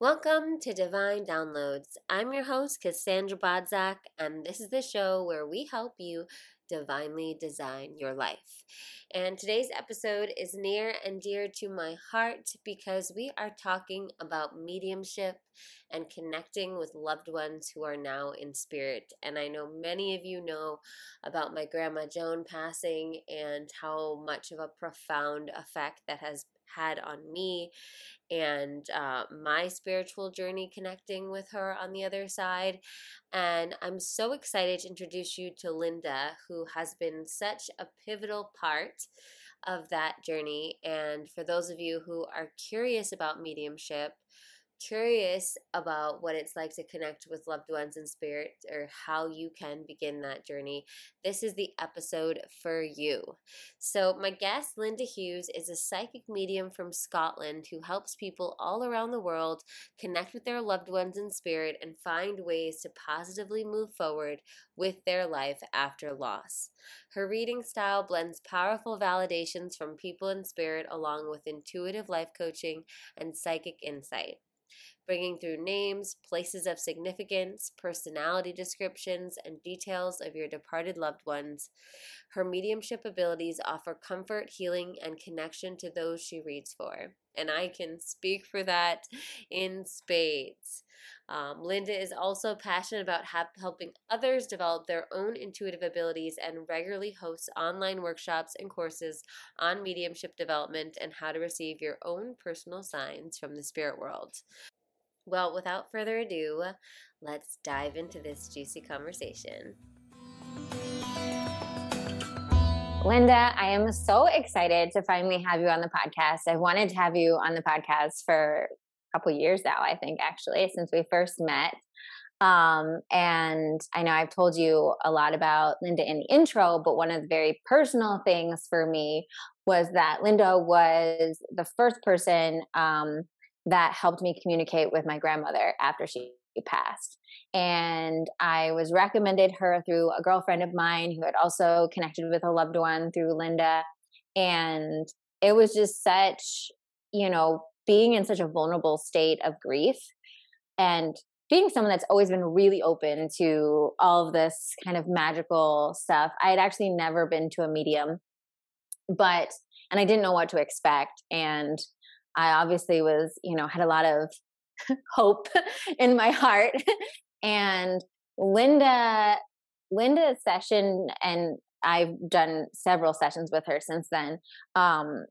Welcome to Divine Downloads. I'm your host, Cassandra Bodzak, and this is the show where we help you divinely design your life. And today's episode is near and dear to my heart because we are talking about mediumship and connecting with loved ones who are now in spirit. And I know many of you know about my grandma Joan passing and how much of a profound effect that has had on me and uh, my spiritual journey connecting with her on the other side. And I'm so excited to introduce you to Linda, who has been such a pivotal part of that journey. And for those of you who are curious about mediumship, curious about what it's like to connect with loved ones in spirit or how you can begin that journey, this is the episode for you. So, my guest, Linda Hughes, is a psychic medium from Scotland who helps people all around the world connect with their loved ones in spirit and find ways to positively move forward with their life after loss. Her reading style blends powerful validations from people in spirit along with intuitive life coaching and psychic insight bringing through names, places of significance, personality descriptions, and details of your departed loved ones. Her mediumship abilities offer comfort, healing, and connection to those she reads for. And I can speak for that in spades. Um, Linda is also passionate about ha- helping others develop their own intuitive abilities and regularly hosts online workshops and courses on mediumship development and how to receive your own personal signs from the spirit world. Well, without further ado, let's dive into this juicy conversation. Linda, I am so excited to finally have you on the podcast. I've wanted to have you on the podcast for a couple years now, I think, actually, since we first met. Um, and I know I've told you a lot about Linda in the intro, but one of the very personal things for me was that Linda was the first person um, that helped me communicate with my grandmother after she passed. And I was recommended her through a girlfriend of mine who had also connected with a loved one through Linda. And it was just such, you know, being in such a vulnerable state of grief and being someone that's always been really open to all of this kind of magical stuff. I had actually never been to a medium, but, and I didn't know what to expect. And I obviously was, you know, had a lot of hope in my heart. and Linda, Linda's session, and I've done several sessions with her since then, um,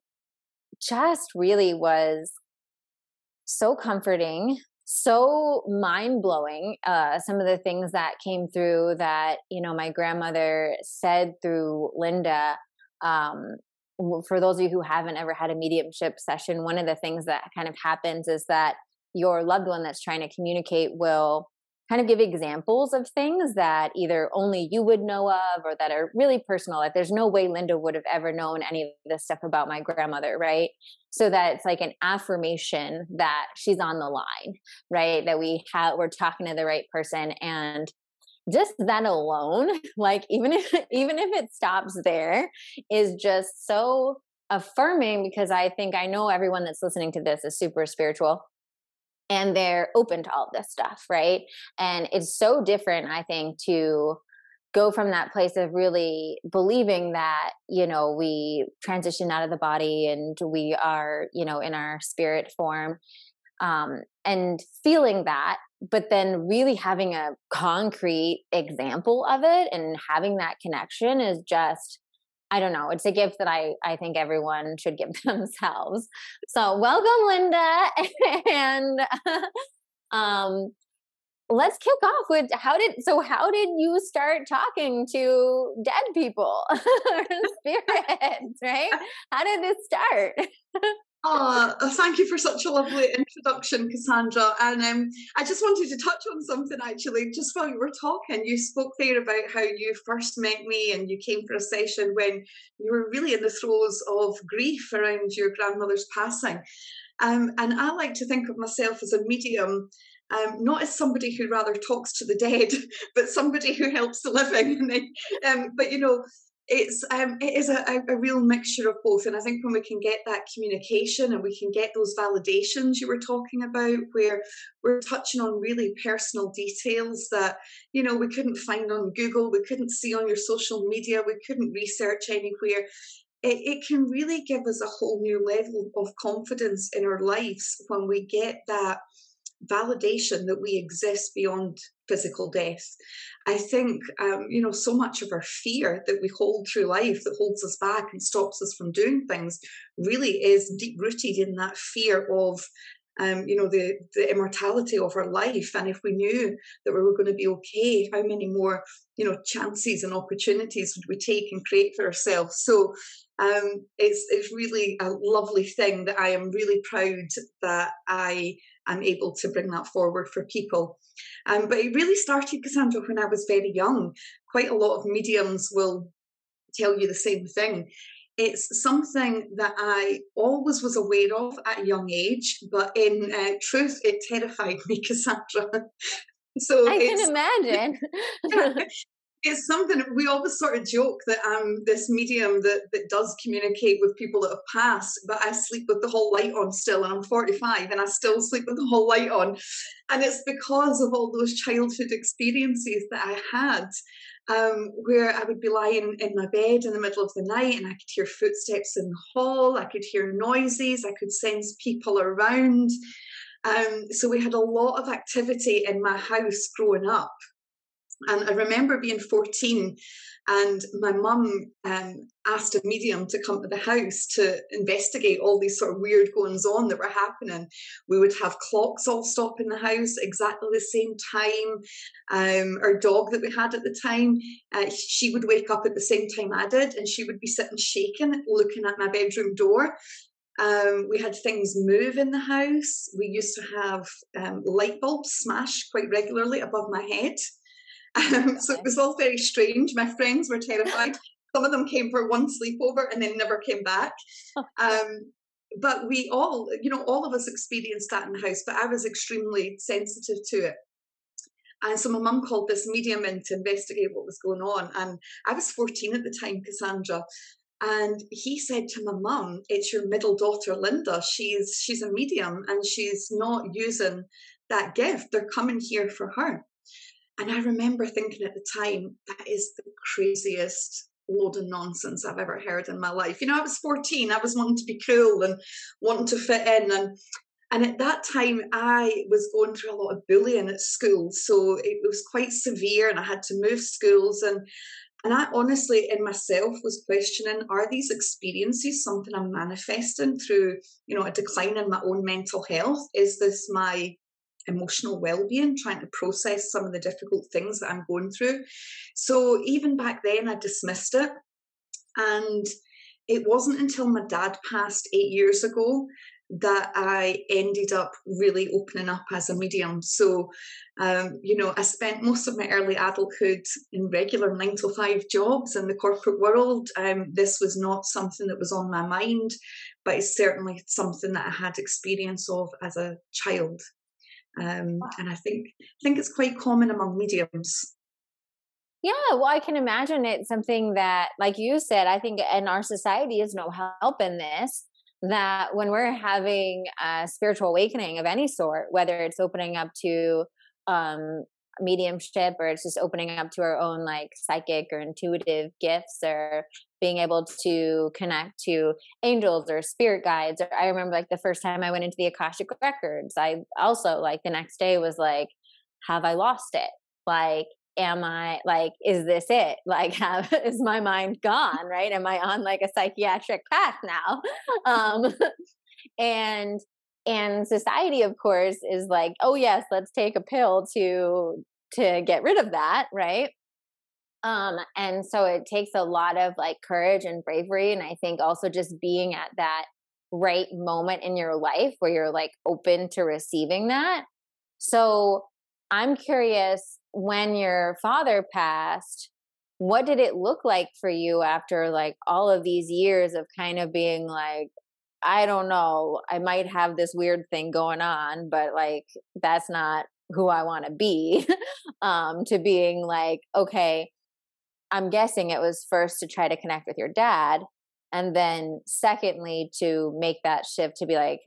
just really was so comforting, so mind blowing. Uh, some of the things that came through that, you know, my grandmother said through Linda um, for those of you who haven't ever had a mediumship session, one of the things that kind of happens is that your loved one that's trying to communicate will kind of give examples of things that either only you would know of or that are really personal. Like there's no way Linda would have ever known any of this stuff about my grandmother, right? So that it's like an affirmation that she's on the line, right? That we have we're talking to the right person and just that alone like even if even if it stops there is just so affirming because i think i know everyone that's listening to this is super spiritual and they're open to all this stuff right? And it's so different i think to go from that place of really believing that you know we transition out of the body and we are you know in our spirit form um, and feeling that but then really having a concrete example of it and having that connection is just I don't know. It's a gift that I I think everyone should give themselves. So welcome, Linda, and um, let's kick off with how did so how did you start talking to dead people, spirits, right? How did this start? Oh, thank you for such a lovely introduction, Cassandra. And um, I just wanted to touch on something actually, just while you were talking. You spoke there about how you first met me and you came for a session when you were really in the throes of grief around your grandmother's passing. Um, and I like to think of myself as a medium um, not as somebody who rather talks to the dead, but somebody who helps the living. um, but you know, it's um, it is a, a, real mixture of both and i think when we can get that communication and we can get those validations you were talking about where we're touching on really personal details that you know we couldn't find on google we couldn't see on your social media we couldn't research anywhere it, it can really give us a whole new level of confidence in our lives when we get that validation that we exist beyond physical death. I think, um, you know, so much of our fear that we hold through life that holds us back and stops us from doing things really is deep rooted in that fear of. Um, you know the the immortality of our life, and if we knew that we were going to be okay, how many more you know chances and opportunities would we take and create for ourselves? So um, it's it's really a lovely thing that I am really proud that I am able to bring that forward for people. Um, but it really started, Cassandra, when I was very young. Quite a lot of mediums will tell you the same thing. It's something that I always was aware of at a young age, but in uh, truth, it terrified me, Cassandra. so I can imagine. it's something we always sort of joke that I'm this medium that that does communicate with people that have passed, but I sleep with the whole light on still, and I'm 45 and I still sleep with the whole light on, and it's because of all those childhood experiences that I had. Um, where I would be lying in my bed in the middle of the night and I could hear footsteps in the hall, I could hear noises, I could sense people around. Um, so we had a lot of activity in my house growing up. And I remember being 14 and my mum um, asked a medium to come to the house to investigate all these sort of weird goings on that were happening. We would have clocks all stop in the house exactly the same time. Um, our dog that we had at the time, uh, she would wake up at the same time I did, and she would be sitting shaking, looking at my bedroom door. Um, we had things move in the house. We used to have um, light bulbs smash quite regularly above my head. Um, so it was all very strange. My friends were terrified. Some of them came for one sleepover and then never came back. Um, but we all, you know, all of us experienced that in the house, but I was extremely sensitive to it. And so my mum called this medium in to investigate what was going on. And I was 14 at the time, Cassandra. And he said to my mum, It's your middle daughter, Linda. She's she's a medium and she's not using that gift. They're coming here for her. And I remember thinking at the time, that is the craziest load of nonsense I've ever heard in my life. You know, I was 14, I was wanting to be cool and wanting to fit in. And and at that time, I was going through a lot of bullying at school. So it was quite severe and I had to move schools. And and I honestly, in myself, was questioning: Are these experiences something I'm manifesting through, you know, a decline in my own mental health? Is this my emotional well-being trying to process some of the difficult things that i'm going through so even back then i dismissed it and it wasn't until my dad passed eight years ago that I ended up really opening up as a medium. So, um, you know, I spent most of my early adulthood in regular nine to five jobs in the corporate world. Um, this was not something that was on my mind, but it's certainly something that I had experience of as a child. Um, and I think I think it's quite common among mediums. Yeah, well, I can imagine it's something that, like you said, I think in our society is no help in this. That when we're having a spiritual awakening of any sort, whether it's opening up to um, mediumship or it's just opening up to our own like psychic or intuitive gifts or being able to connect to angels or spirit guides or i remember like the first time i went into the akashic records i also like the next day was like have i lost it? Like am i like is this it? Like have is my mind gone right? Am i on like a psychiatric path now? Um and and society of course is like oh yes let's take a pill to to get rid of that right um and so it takes a lot of like courage and bravery and i think also just being at that right moment in your life where you're like open to receiving that so i'm curious when your father passed what did it look like for you after like all of these years of kind of being like I don't know, I might have this weird thing going on, but like that's not who I want to be. um, to being like, okay, I'm guessing it was first to try to connect with your dad, and then secondly to make that shift to be like,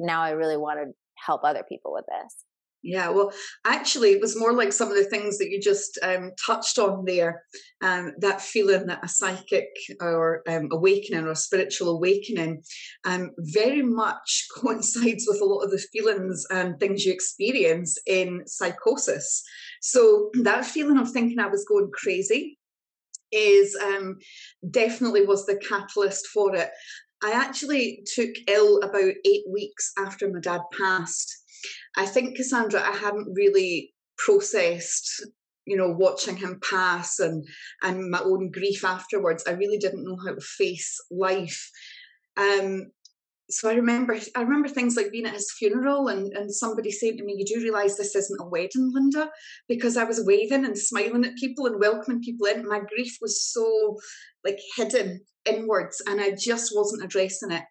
now I really want to help other people with this. Yeah, well, actually, it was more like some of the things that you just um, touched on there. Um, that feeling that a psychic or um, awakening or spiritual awakening um, very much coincides with a lot of the feelings and things you experience in psychosis. So, that feeling of thinking I was going crazy is um, definitely was the catalyst for it. I actually took ill about eight weeks after my dad passed I think Cassandra, I hadn't really processed, you know, watching him pass and and my own grief afterwards. I really didn't know how to face life. Um, so I remember I remember things like being at his funeral and, and somebody saying to me, You do realise this isn't a wedding, Linda? Because I was waving and smiling at people and welcoming people in. My grief was so like hidden inwards and I just wasn't addressing it.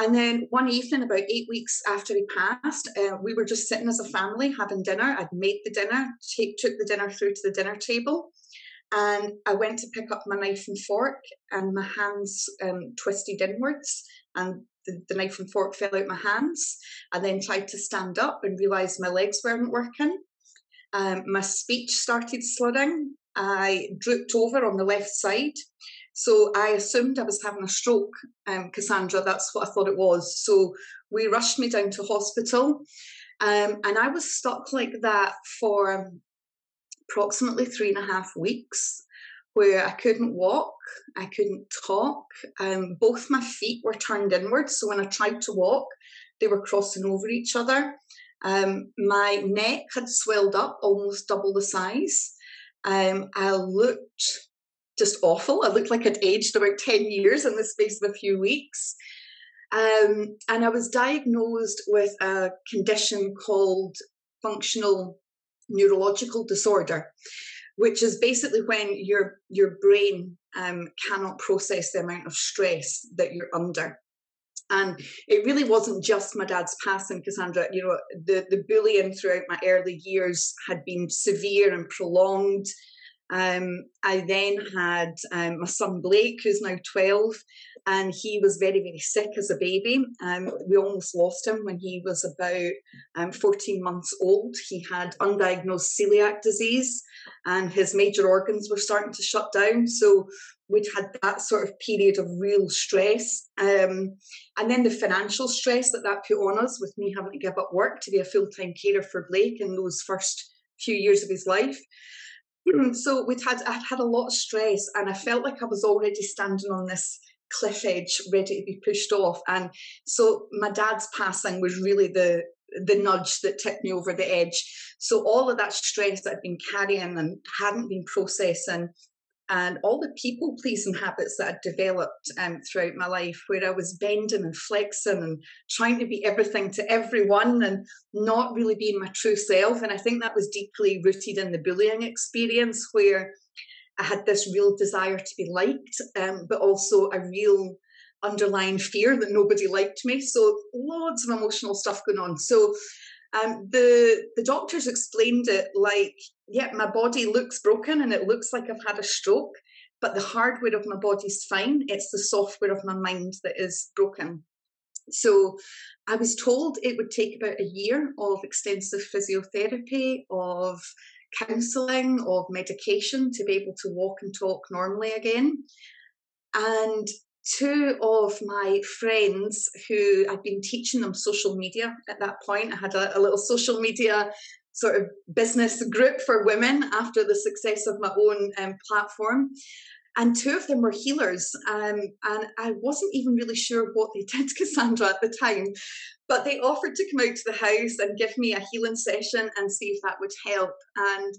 And then one evening, about eight weeks after he passed, uh, we were just sitting as a family having dinner. I'd made the dinner, take, took the dinner through to the dinner table, and I went to pick up my knife and fork, and my hands um, twisted inwards, and the, the, knife and fork fell out my hands. I then tried to stand up and realised my legs weren't working. Um, my speech started slurring. I drooped over on the left side so I assumed I was having a stroke, um, Cassandra. That's what I thought it was. So we rushed me down to hospital. Um, and I was stuck like that for approximately three and a half weeks, where I couldn't walk, I couldn't talk. Um, both my feet were turned inwards. So when I tried to walk, they were crossing over each other. Um, my neck had swelled up almost double the size. Um, I looked just awful. I looked like I'd aged about 10 years in the space of a few weeks. Um, and I was diagnosed with a condition called functional neurological disorder, which is basically when your your brain um, cannot process the amount of stress that you're under. And it really wasn't just my dad's passing, Cassandra. You know, the, the bullying throughout my early years had been severe and prolonged. Um, I then had um, my son Blake, who's now 12, and he was very, very sick as a baby. Um, we almost lost him when he was about um, 14 months old. He had undiagnosed celiac disease, and his major organs were starting to shut down. So we'd had that sort of period of real stress. Um, and then the financial stress that that put on us, with me having to give up work to be a full time carer for Blake in those first few years of his life. Hmm, so we'd had I'd had a lot of stress and I felt like I was already standing on this cliff edge ready to be pushed off. And so my dad's passing was really the the nudge that tipped me over the edge. So all of that stress that I'd been carrying and hadn't been processing and all the people pleasing habits that I'd developed um, throughout my life, where I was bending and flexing and trying to be everything to everyone and not really being my true self. And I think that was deeply rooted in the bullying experience, where I had this real desire to be liked, um, but also a real underlying fear that nobody liked me. So loads of emotional stuff going on. So um, the the doctors explained it like, yeah, my body looks broken and it looks like I've had a stroke, but the hardware of my body's fine. It's the software of my mind that is broken. So I was told it would take about a year of extensive physiotherapy, of counselling, of medication to be able to walk and talk normally again. And two of my friends who I'd been teaching them social media at that point. I had a, a, little social media sort of business group for women after the success of my own um, platform. And two of them were healers. Um, and I wasn't even really sure what they did, Cassandra, at the time. But they offered to come out to the house and give me a healing session and see if that would help. And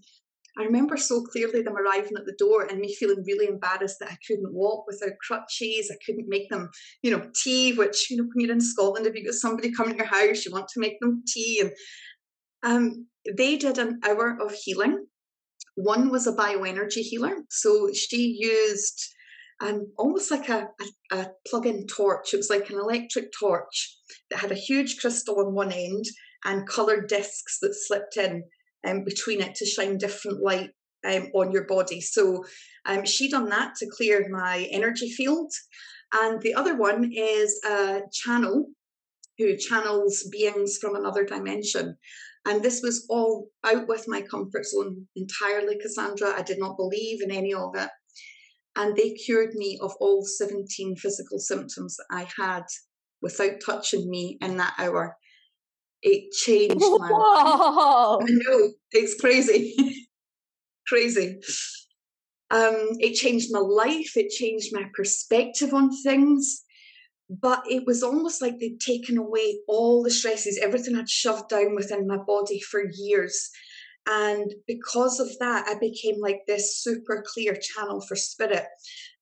I remember so clearly them arriving at the door and me feeling really embarrassed that I couldn't walk without crutches. I couldn't make them, you know, tea, which, you know, when you're in Scotland, if you've got somebody coming to your house, you want to make them tea. And um, they did an hour of healing. One was a bioenergy healer. So she used um, almost like a, a, a plug in torch. It was like an electric torch that had a huge crystal on one end and coloured discs that slipped in um, between it to shine different light um, on your body. So um, she done that to clear my energy field. And the other one is a channel who channels beings from another dimension. And this was all out with my comfort zone entirely, Cassandra. I did not believe in any of it. And they cured me of all 17 physical symptoms that I had without touching me in that hour. It changed my life. I know, it's crazy. crazy. Um, it changed my life, it changed my perspective on things. But it was almost like they'd taken away all the stresses, everything I'd shoved down within my body for years. And because of that, I became like this super clear channel for spirit.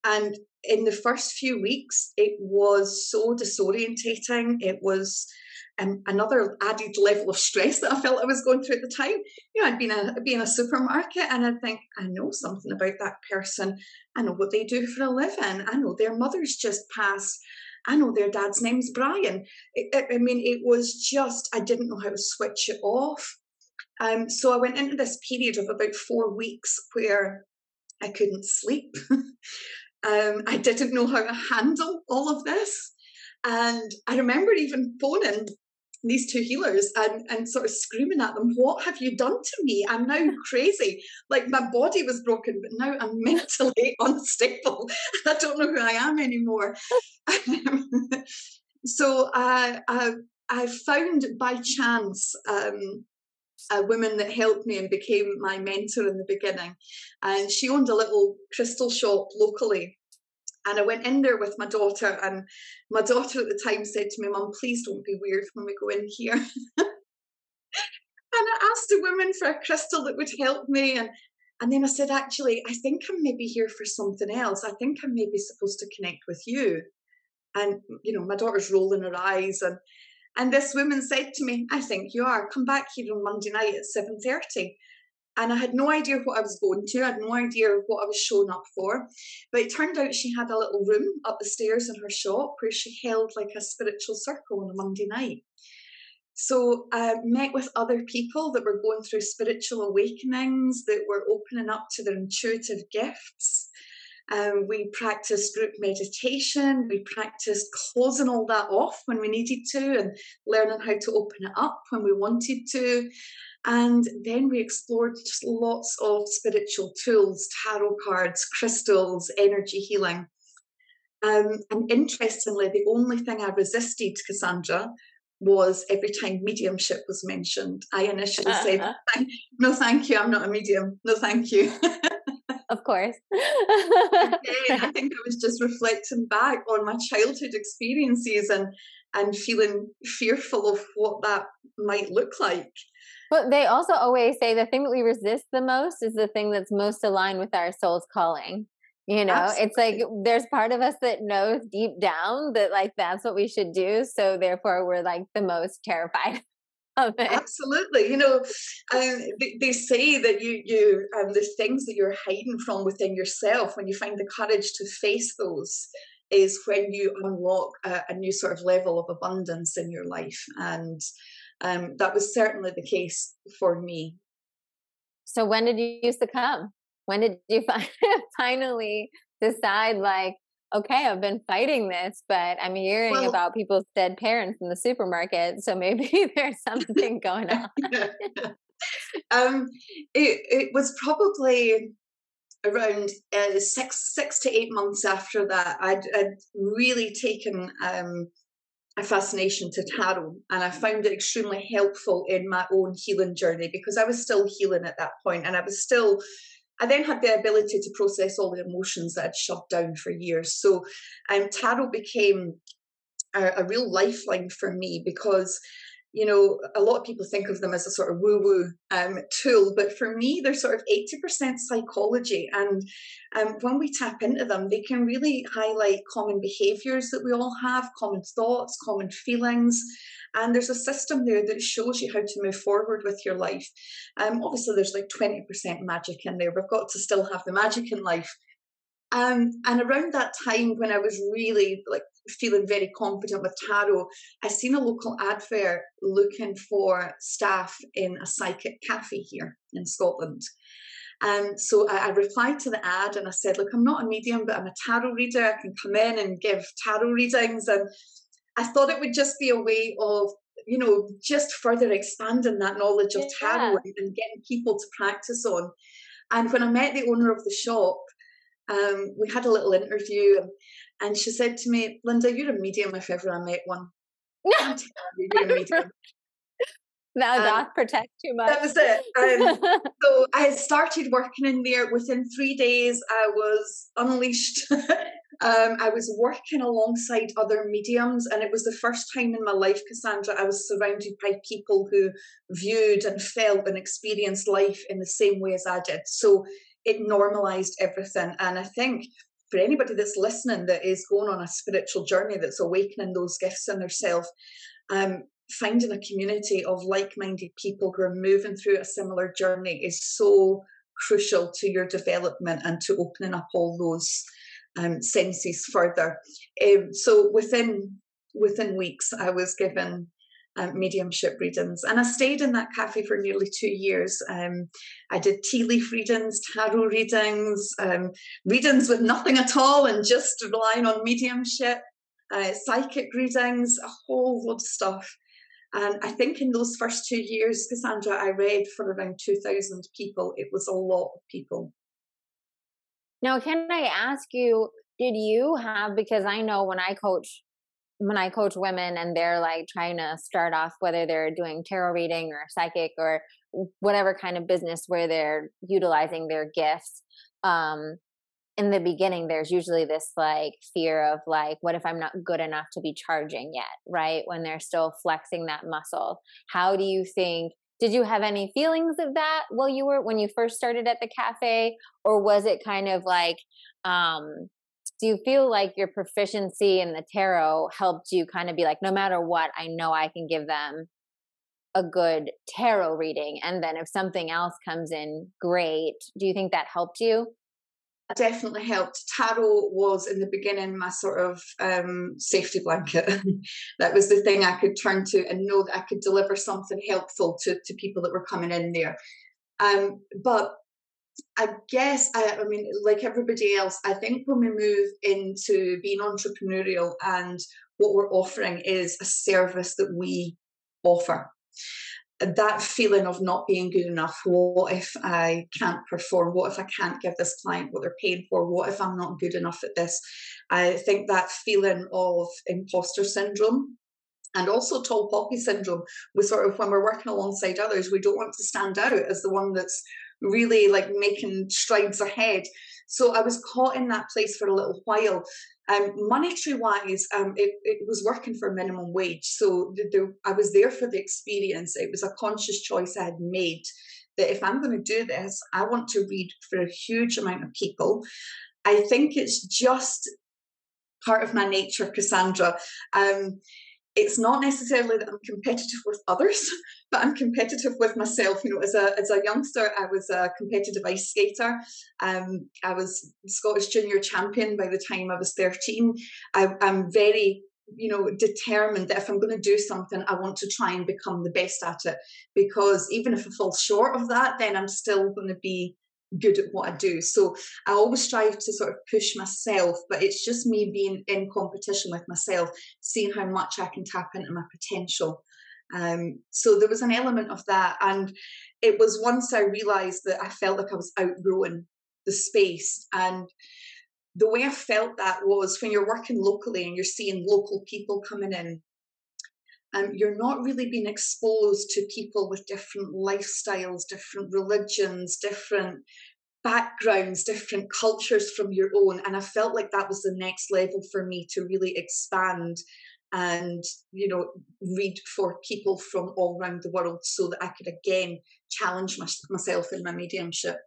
And in the first few weeks, it was so disorientating. It was um, another added level of stress that I felt I was going through at the time. You know, I'd been a been in a supermarket and I'd think, I know something about that person. I know what they do for a living. I know their mother's just passed. I know their dad's name's Brian. It, I mean, it was just I didn't know how to switch it off. Um, so I went into this period of about four weeks where I couldn't sleep. um, I didn't know how to handle all of this. And I remember even phoning these two healers and, and sort of screaming at them, What have you done to me? I'm now crazy. Like my body was broken, but now I'm mentally unstable. I don't know who I am anymore. so uh, I, I found by chance um, a woman that helped me and became my mentor in the beginning. And she owned a little crystal shop locally. And I went in there with my daughter, and my daughter at the time said to me, Mum, please don't be weird when we go in here. and I asked a woman for a crystal that would help me. And, and then I said, Actually, I think I'm maybe here for something else. I think I'm maybe supposed to connect with you. And, you know, my daughter's rolling her eyes. And and this woman said to me, I think you are. Come back here on Monday night at 7.30. And I had no idea what I was going to. I had no idea what I was showing up for. But it turned out she had a little room up the stairs in her shop where she held like a spiritual circle on a Monday night. So I met with other people that were going through spiritual awakenings, that were opening up to their intuitive gifts. Um, we practiced group meditation. We practiced closing all that off when we needed to and learning how to open it up when we wanted to. And then we explored just lots of spiritual tools, tarot cards, crystals, energy healing. Um, and interestingly, the only thing I resisted, Cassandra, was every time mediumship was mentioned. I initially uh-huh. said, No, thank you, I'm not a medium. No, thank you. of course. I think I was just reflecting back on my childhood experiences and and feeling fearful of what that might look like. But they also always say the thing that we resist the most is the thing that's most aligned with our soul's calling. You know, Absolutely. it's like there's part of us that knows deep down that like that's what we should do. So therefore, we're like the most terrified of it. Absolutely, you know, um, they, they, say that you you um, the things that you're hiding from within yourself when you find the courage to face those is when you unlock a, a new sort of level of abundance in your life, and um, that was certainly the case for me. So when did you succumb? When did you finally decide like okay, I've been fighting this, but I'm hearing well, about people's dead parents in the supermarket. So maybe there's something going on. um, it, it was probably around uh, six six to eight months after that. I'd, I'd really taken um, a fascination to tarot, and I found it extremely helpful in my own healing journey because I was still healing at that point, and I was still I then had the ability to process all the emotions that I'd shoved down for years. So um, tarot became a, a real lifeline for me because you know, a lot of people think of them as a sort of woo woo um, tool, but for me, they're sort of 80% psychology. And um, when we tap into them, they can really highlight common behaviors that we all have, common thoughts, common feelings. And there's a system there that shows you how to move forward with your life. Um, obviously, there's like 20% magic in there. We've got to still have the magic in life. Um, and around that time when I was really like feeling very confident with tarot, I seen a local ad fair looking for staff in a psychic cafe here in Scotland. And so I, I, replied to the ad and I said, Look, I'm not a medium, but I'm a tarot reader. I can come in and give tarot readings. And I thought it would just be a way of, you know, just further expanding that knowledge of tarot yeah. and getting people to practice on. And when I met the owner of the shop, um, we had a little interview and, and she said to me, Linda, you're a medium if ever I met one. you're a medium. Thou um, doth protect too much. That was it. Um, so I started working in there. Within three days, I was unleashed. um, I was working alongside other mediums, and it was the first time in my life, Cassandra, I was surrounded by people who viewed and felt and experienced life in the same way as I did. So it normalized everything. And I think for anybody that's listening that is going on a spiritual journey that's awakening those gifts in themselves, um, finding a community of like-minded people who are moving through a similar journey is so crucial to your development and to opening up all those um, senses further. Um, so within within weeks, I was given um, mediumship readings, and I stayed in that cafe for nearly two years. Um, I did tea leaf readings, tarot readings, um, readings with nothing at all, and just relying on mediumship. Uh, psychic readings, a whole lot of stuff. And I think in those first two years, Cassandra, I read for around 2,000 people. It was a lot of people. Now, can I ask you, did you have, because I know when I coach, when I coach women and they're like trying to start off, whether they're doing tarot reading or psychic or whatever kind of business where they're utilizing their gifts, um, in the beginning there's usually this like fear of like what if i'm not good enough to be charging yet right? When they're still flexing that muscle. How do you think did you have any feelings of that while you were when you first started at the cafe? Or was it kind of like um do you feel like your proficiency in the tarot helped you kind of be like no matter what i know i can give them a good tarot reading and then if something else comes in great do you think that helped you definitely helped. Tarot was in the beginning my sort of um, safety blanket. that was the thing I could turn to and know that I could deliver something helpful to, to people that were coming in there. Um, but I guess, I, I mean, like everybody else, I think when we move into being entrepreneurial and what we're offering is a service that we offer that feeling of not being good enough. What if i can't perform? What if i can't give this client what they're paying for? What if i'm not good enough at this? I think that feeling of imposter syndrome and also tall poppy syndrome we sort of when we're working alongside others we don't want to stand out as the one that's really like making strides ahead so i was caught in that place for a little while um, monetary wise, um, it, it, was working for minimum wage. So the, the, I was there for the experience. It was a conscious choice I had made that if I'm going to do this, I want to read for a huge amount of people. I think it's just part of my nature, Cassandra. Um, it's not necessarily that I'm competitive with others, but I'm competitive with myself. You know, as a as a youngster, I was a competitive ice skater. Um, I was Scottish junior champion by the time I was 13. I, I'm very you know determined that if i'm going to do something i want to try and become the best at it because even if i fall short of that then i'm still going to be good at what I do. So I always strive to sort of push myself, but it's just me being in competition with myself, seeing how much I can tap into my potential. Um, so there was an element of that. And it was once I realized that I felt like I was outgrowing the space. And the way I felt that was when you're working locally and you're seeing local people coming in um, you're not really being exposed to people with different lifestyles, different religions, different backgrounds, different cultures from your own. And I felt like that was the next level for me to really expand and, you know, read for people from all around the world so that I could again challenge my, myself in my mediumship.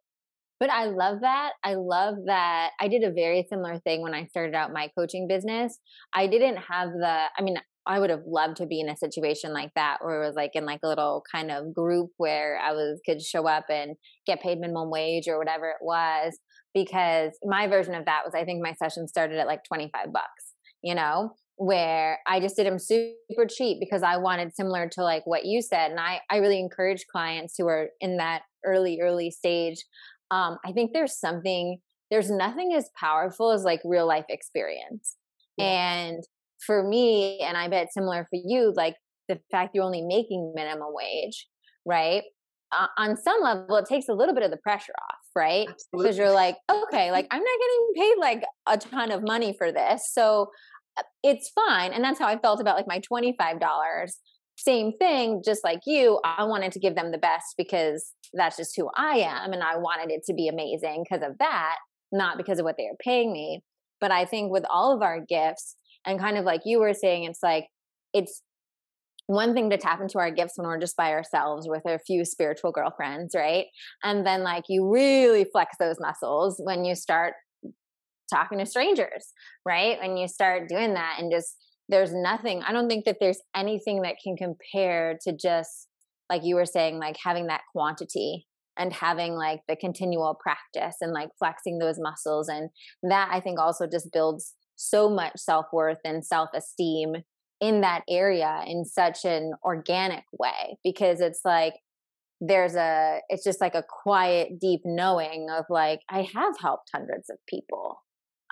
But I love that. I love that. I did a very similar thing when I started out my coaching business. I didn't have the, I mean, I would have loved to be in a situation like that where it was like in like a little kind of group where I was could show up and get paid minimum wage or whatever it was because my version of that was I think my session started at like 25 bucks, you know? where I just did them super cheap because I wanted similar to like what you said. And I, I really encourage clients who are in that early, early stage. Um, I think there's something, there's nothing as powerful as like real life experience. Yeah. And for me, and I bet similar for you, like the fact you're only making minimum wage, right? Uh, on some level, it takes a little bit of the pressure off, right? Because you're like, okay, like I'm not getting paid like a ton of money for this. So uh, it's fine. And that's how I felt about like my $25. Same thing, just like you, I wanted to give them the best because that's just who I am. And I wanted it to be amazing because of that, not because of what they are paying me. But I think with all of our gifts, and kind of like you were saying, it's like, it's one thing to tap into our gifts when we're just by ourselves with a few spiritual girlfriends, right? And then like you really flex those muscles when you start talking to strangers, right? When you start doing that and just there's nothing, I don't think that there's anything that can compare to just like you were saying, like having that quantity and having like the continual practice and like flexing those muscles. And that I think also just builds so much self worth and self esteem in that area in such an organic way because it's like there's a it's just like a quiet deep knowing of like i have helped hundreds of people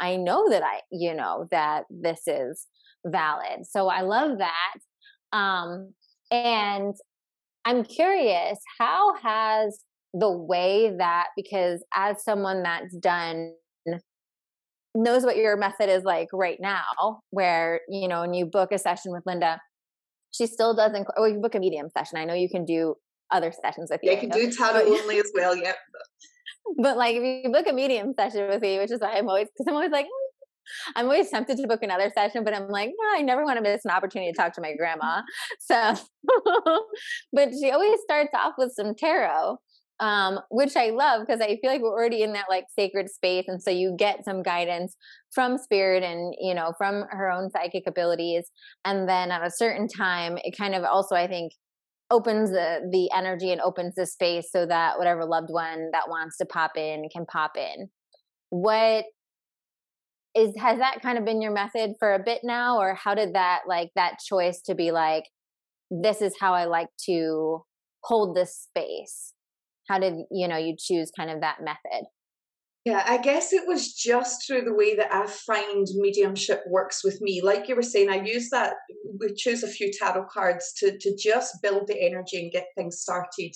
I know that I, you know, that this is valid. So I love that. Um, and I'm curious, how has the way that, because as someone that's done, knows what your method is like right now, where, you know, when you book a session with Linda, she still doesn't, oh, you book a medium session. I know you can do other sessions with you. Yeah, I can do tarot only as well. Yep but like if you book a medium session with me, which is why I'm always because I'm always like mm, I'm always tempted to book another session, but I'm like, no, I never want to miss an opportunity to talk to my grandma. So, but she always starts off with some tarot, um, which I love because I feel like we're already in that like sacred space, and so you get some guidance from spirit and you know from her own psychic abilities, and then at a certain time, it kind of also I think opens the the energy and opens the space so that whatever loved one that wants to pop in can pop in. What is has that kind of been your method for a bit now or how did that like that choice to be like this is how i like to hold this space how did you know you choose kind of that method yeah, I guess it was just through the way that I find mediumship works with me. Like you were saying, I use that, we choose a few tarot cards to, to just build the energy and get things started.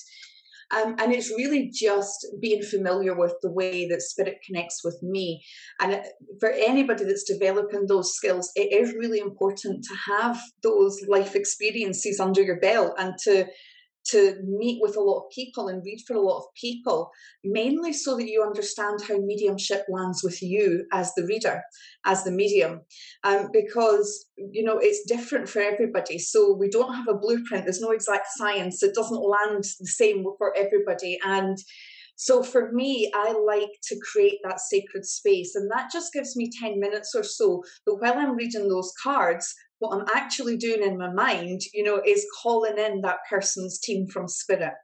Um, and it's really just being familiar with the way that spirit connects with me. And for anybody that's developing those skills, it is really important to have those life experiences under your belt and to to meet with a lot of people and read for a lot of people, mainly so that you understand how mediumship lands with you as the reader, as the medium, um, because you know it's different for everybody. So we don't have a blueprint. There's no exact science. It doesn't land the same for everybody, and so for me, I like to create that sacred space, and that just gives me 10 minutes or so. But while I'm reading those cards, what I'm actually doing in my mind, you know, is calling in that person's team from spirit.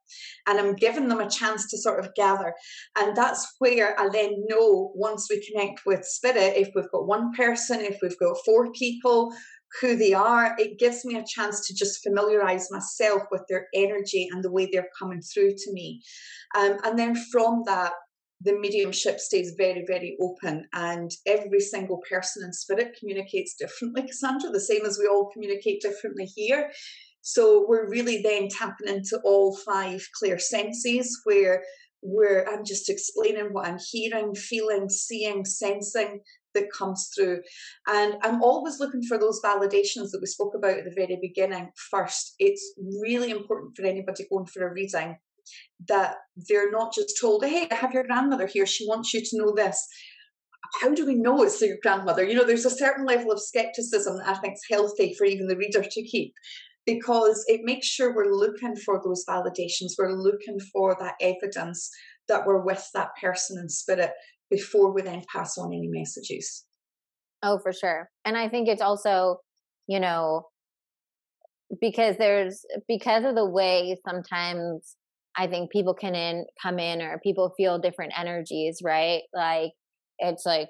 And I'm giving them a chance to sort of gather. And that's where I then know once we connect with spirit, if we've got one person, if we've got four people, who they are, it gives me a chance to just familiarize myself with their energy and the way they're coming through to me. Um, and then from that, the mediumship stays very, very open, and every single person in spirit communicates differently, Cassandra, the same as we all communicate differently here. So we're really then tapping into all five clear senses where where I'm just explaining what I'm hearing, feeling, seeing, sensing that comes through. And I'm always looking for those validations that we spoke about at the very beginning first. It's really important for anybody going for a reading that they're not just told, hey, I have your grandmother here, she wants you to know this. How do we know it's your grandmother? You know, there's a certain level of skepticism that I think is healthy for even the reader to keep because it makes sure we're looking for those validations, we're looking for that evidence that we're with that person in spirit before we then pass on any messages. Oh, for sure. And I think it's also, you know, because there's because of the way sometimes I think people can in come in or people feel different energies, right? Like it's like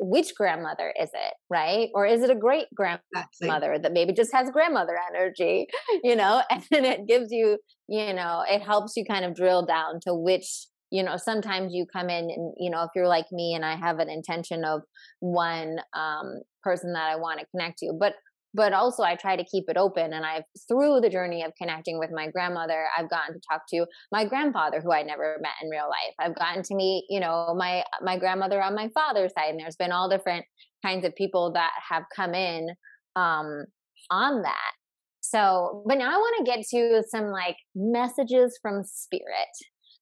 which grandmother is it, right? Or is it a great grandmother that maybe just has grandmother energy, you know? And then it gives you, you know, it helps you kind of drill down to which, you know, sometimes you come in and, you know, if you're like me and I have an intention of one um, person that I want to connect to, but but also I try to keep it open. And I've, through the journey of connecting with my grandmother, I've gotten to talk to my grandfather, who I never met in real life. I've gotten to meet, you know, my, my grandmother on my father's side. And there's been all different kinds of people that have come in um, on that. So, but now I want to get to some like messages from spirit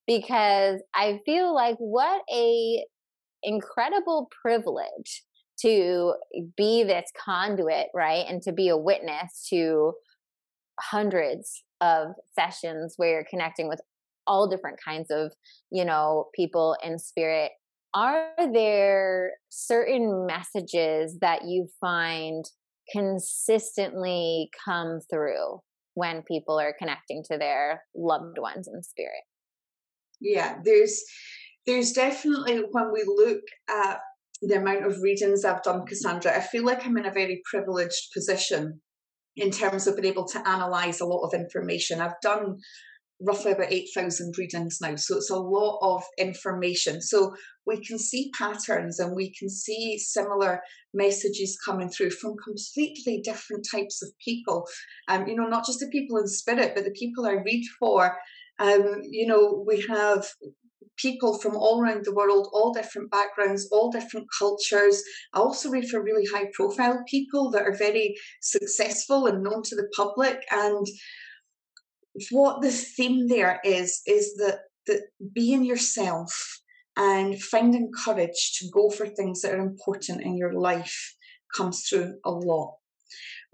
because I feel like what a incredible privilege to be this conduit, right? And to be a witness to hundreds of sessions where you're connecting with all different kinds of, you know, people in spirit. Are there certain messages that you find consistently come through when people are connecting to their loved ones in spirit? Yeah, there's there's definitely when we look at the amount of readings I've done, Cassandra, I feel like I'm in a very privileged position in terms of being able to analyze a lot of information. I've done roughly about 8,000 readings now, so it's a lot of information. So we can see patterns and we can see similar messages coming through from completely different types of people. Um, you know, not just the people in spirit, but the people I read for. Um, you know, we have people from all around the world, all different backgrounds, all different cultures. I also read for really high profile people that are very successful and known to the public. And what the theme there is, is that, that being yourself and finding courage to go for things that are important in your life comes through a lot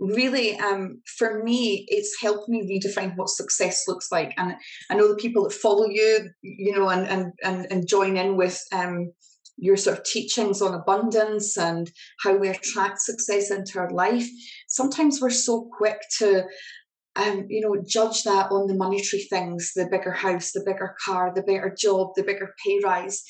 really um, for me it's helped me redefine what success looks like and i know the people that follow you you know and and and, and join in with um, your sort of teachings on abundance and how we attract success into our life sometimes we're so quick to um, you know, judge that on the monetary things, the bigger house, the bigger car, the better job, the bigger pay rise.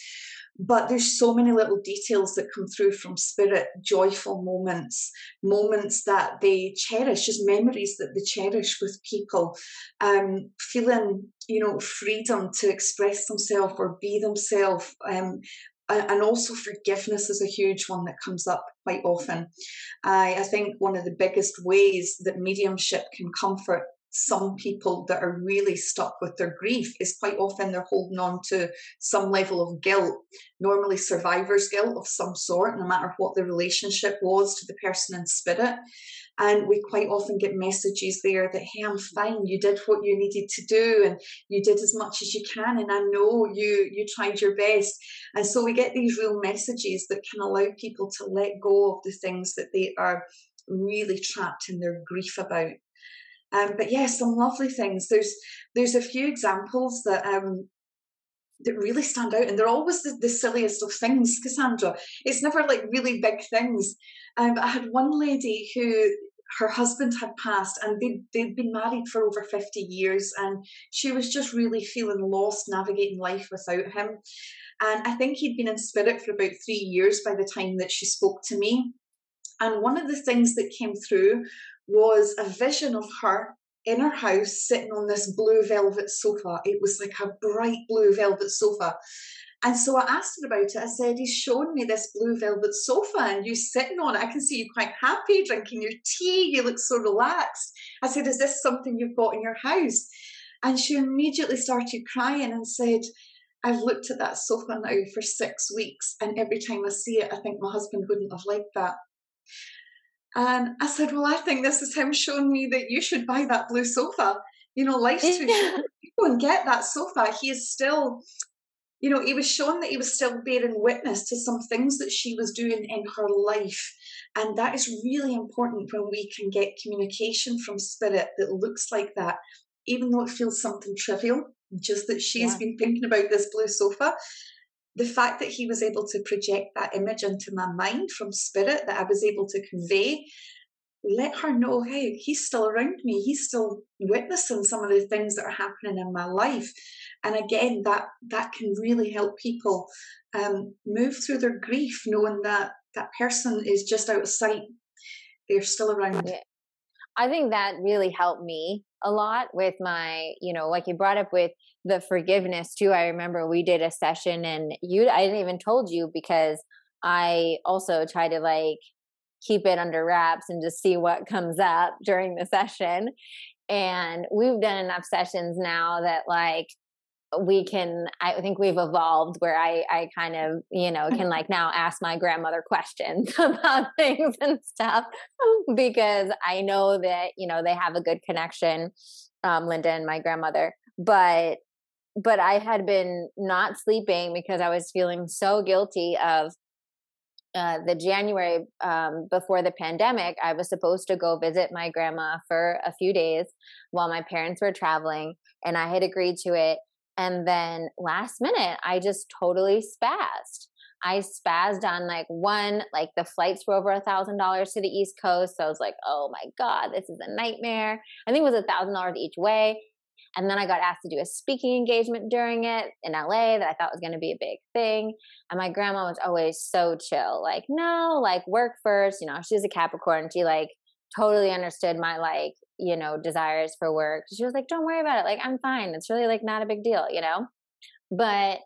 But there's so many little details that come through from spirit, joyful moments, moments that they cherish, just memories that they cherish with people, um, feeling, you know, freedom to express themselves or be themselves. Um, and also forgiveness is a huge one that comes up quite often. I, I think one of the biggest ways that mediumship can comfort some people that are really stuck with their grief is quite often they're holding on to some level of guilt, normally survivor's guilt of some sort, no matter what the relationship was to the person in spirit. And we quite often get messages there that, hey, I'm fine, you did what you needed to do and you did as much as you can. And I know you you tried your best. And so we get these real messages that can allow people to let go of the things that they are really trapped in their grief about. Um, but yeah, some lovely things. There's there's a few examples that um, that really stand out, and they're always the, the silliest of things, Cassandra. It's never like really big things. Um, I had one lady who her husband had passed and they'd, they'd been married for over 50 years and she was just really feeling lost navigating life without him and i think he'd been in spirit for about three years by the time that she spoke to me and one of the things that came through was a vision of her in her house sitting on this blue velvet sofa. It was like a bright blue velvet sofa. And so I asked her about it. I said, He's shown me this blue velvet sofa and you sitting on it. I can see you quite happy drinking your tea. You look so relaxed. I said, Is this something you've got in your house? And she immediately started crying and said, I've looked at that sofa now for six weeks, and every time I see it, I think my husband wouldn't have liked that. And I said, Well, I think this is him showing me that you should buy that blue sofa. You know, life's too short. Go and get that sofa. He is still, you know, he was showing that he was still bearing witness to some things that she was doing in her life. And that is really important when we can get communication from spirit that looks like that, even though it feels something trivial, just that she's yeah. been thinking about this blue sofa the fact that he was able to project that image into my mind from spirit that I was able to convey, let her know, hey, he's still around me. He's still witnessing some of the things that are happening in my life. And again, that that can really help people um, move through their grief, knowing that that person is just out of sight. They're still around. I think that really helped me a lot with my, you know, like you brought up with the forgiveness too. I remember we did a session and you, I didn't even told you because I also try to like keep it under wraps and just see what comes up during the session. And we've done enough sessions now that like we can i think we've evolved where i i kind of you know can like now ask my grandmother questions about things and stuff because i know that you know they have a good connection um linda and my grandmother but but i had been not sleeping because i was feeling so guilty of uh, the January um, before the pandemic, I was supposed to go visit my grandma for a few days while my parents were traveling, and I had agreed to it. And then last minute, I just totally spazzed. I spazzed on like one, like the flights were over a thousand dollars to the East Coast. So I was like, oh my God, this is a nightmare. I think it was a thousand dollars each way. And then I got asked to do a speaking engagement during it in LA that I thought was going to be a big thing. And my grandma was always so chill, like, no, like work first. You know, she's a Capricorn. She like totally understood my like you know, desires for work. She was like, don't worry about it. Like, I'm fine. It's really like not a big deal, you know? But,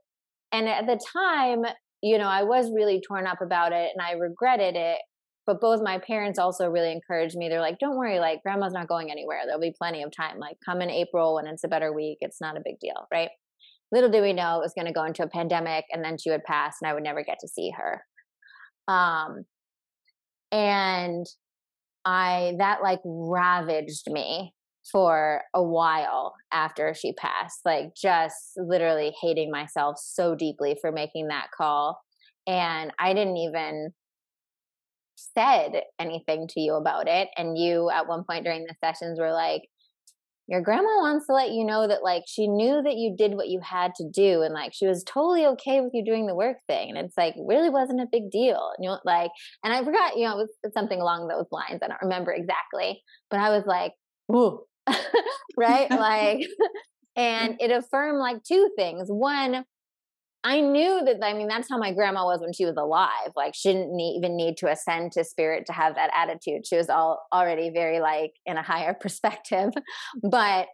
and at the time, you know, I was really torn up about it and I regretted it. But both my parents also really encouraged me. They're like, don't worry, like, grandma's not going anywhere. There'll be plenty of time. Like, come in April when it's a better week. It's not a big deal, right? Little did we know it was going to go into a pandemic and then she would pass and I would never get to see her. Um, and I that like ravaged me for a while after she passed, like just literally hating myself so deeply for making that call. And I didn't even said anything to you about it. And you at one point during the sessions were like, your grandma wants to let you know that like she knew that you did what you had to do and like she was totally okay with you doing the work thing and it's like really wasn't a big deal and you know like and i forgot you know it was something along those lines i don't remember exactly but i was like Whoa. right like and it affirmed like two things one I knew that, I mean, that's how my grandma was when she was alive. Like, she didn't need, even need to ascend to spirit to have that attitude. She was all already very, like, in a higher perspective. but,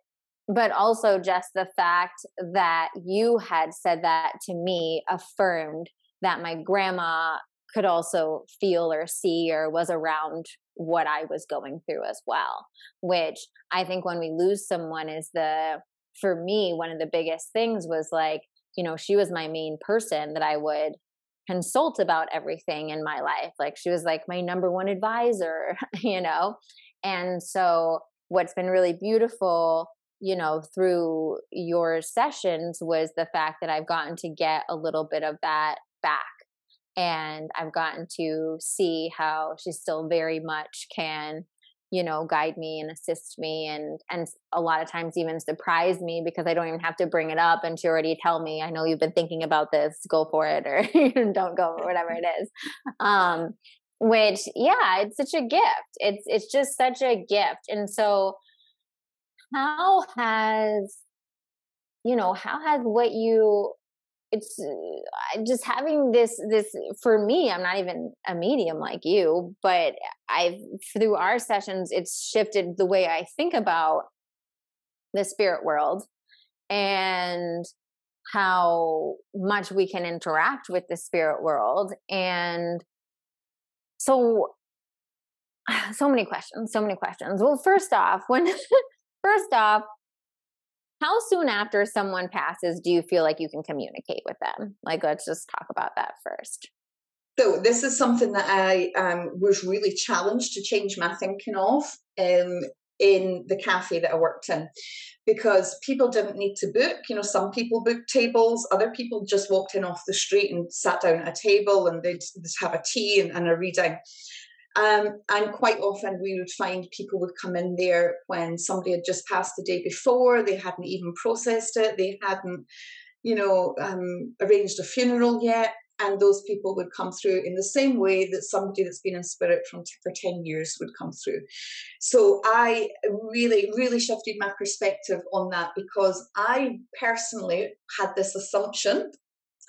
but also just the fact that you had said that to me affirmed that my grandma could also feel or see or was around what I was going through as well. Which I think when we lose someone is the, for me, one of the biggest things was like, you know, she was my main person that I would consult about everything in my life. Like she was like my number one advisor, you know? And so what's been really beautiful, you know, through your sessions was the fact that I've gotten to get a little bit of that back. And I've gotten to see how she still very much can you know guide me and assist me and and a lot of times even surprise me because i don't even have to bring it up and she already tell me i know you've been thinking about this go for it or don't go or whatever it is. Um which yeah it's such a gift. It's it's just such a gift. And so how has you know how has what you it's just having this this for me i'm not even a medium like you but i've through our sessions it's shifted the way i think about the spirit world and how much we can interact with the spirit world and so so many questions so many questions. Well first off when first off how soon after someone passes do you feel like you can communicate with them? Like, let's just talk about that first. So this is something that I um, was really challenged to change my thinking of um, in the cafe that I worked in, because people didn't need to book. You know, some people booked tables, other people just walked in off the street and sat down at a table and they'd just have a tea and, and a reading. Um, and quite often we would find people would come in there when somebody had just passed the day before, they hadn't even processed it, they hadn't, you know, um, arranged a funeral yet. And those people would come through in the same way that somebody that's been in spirit from for 10 years would come through. So I really, really shifted my perspective on that because I personally had this assumption,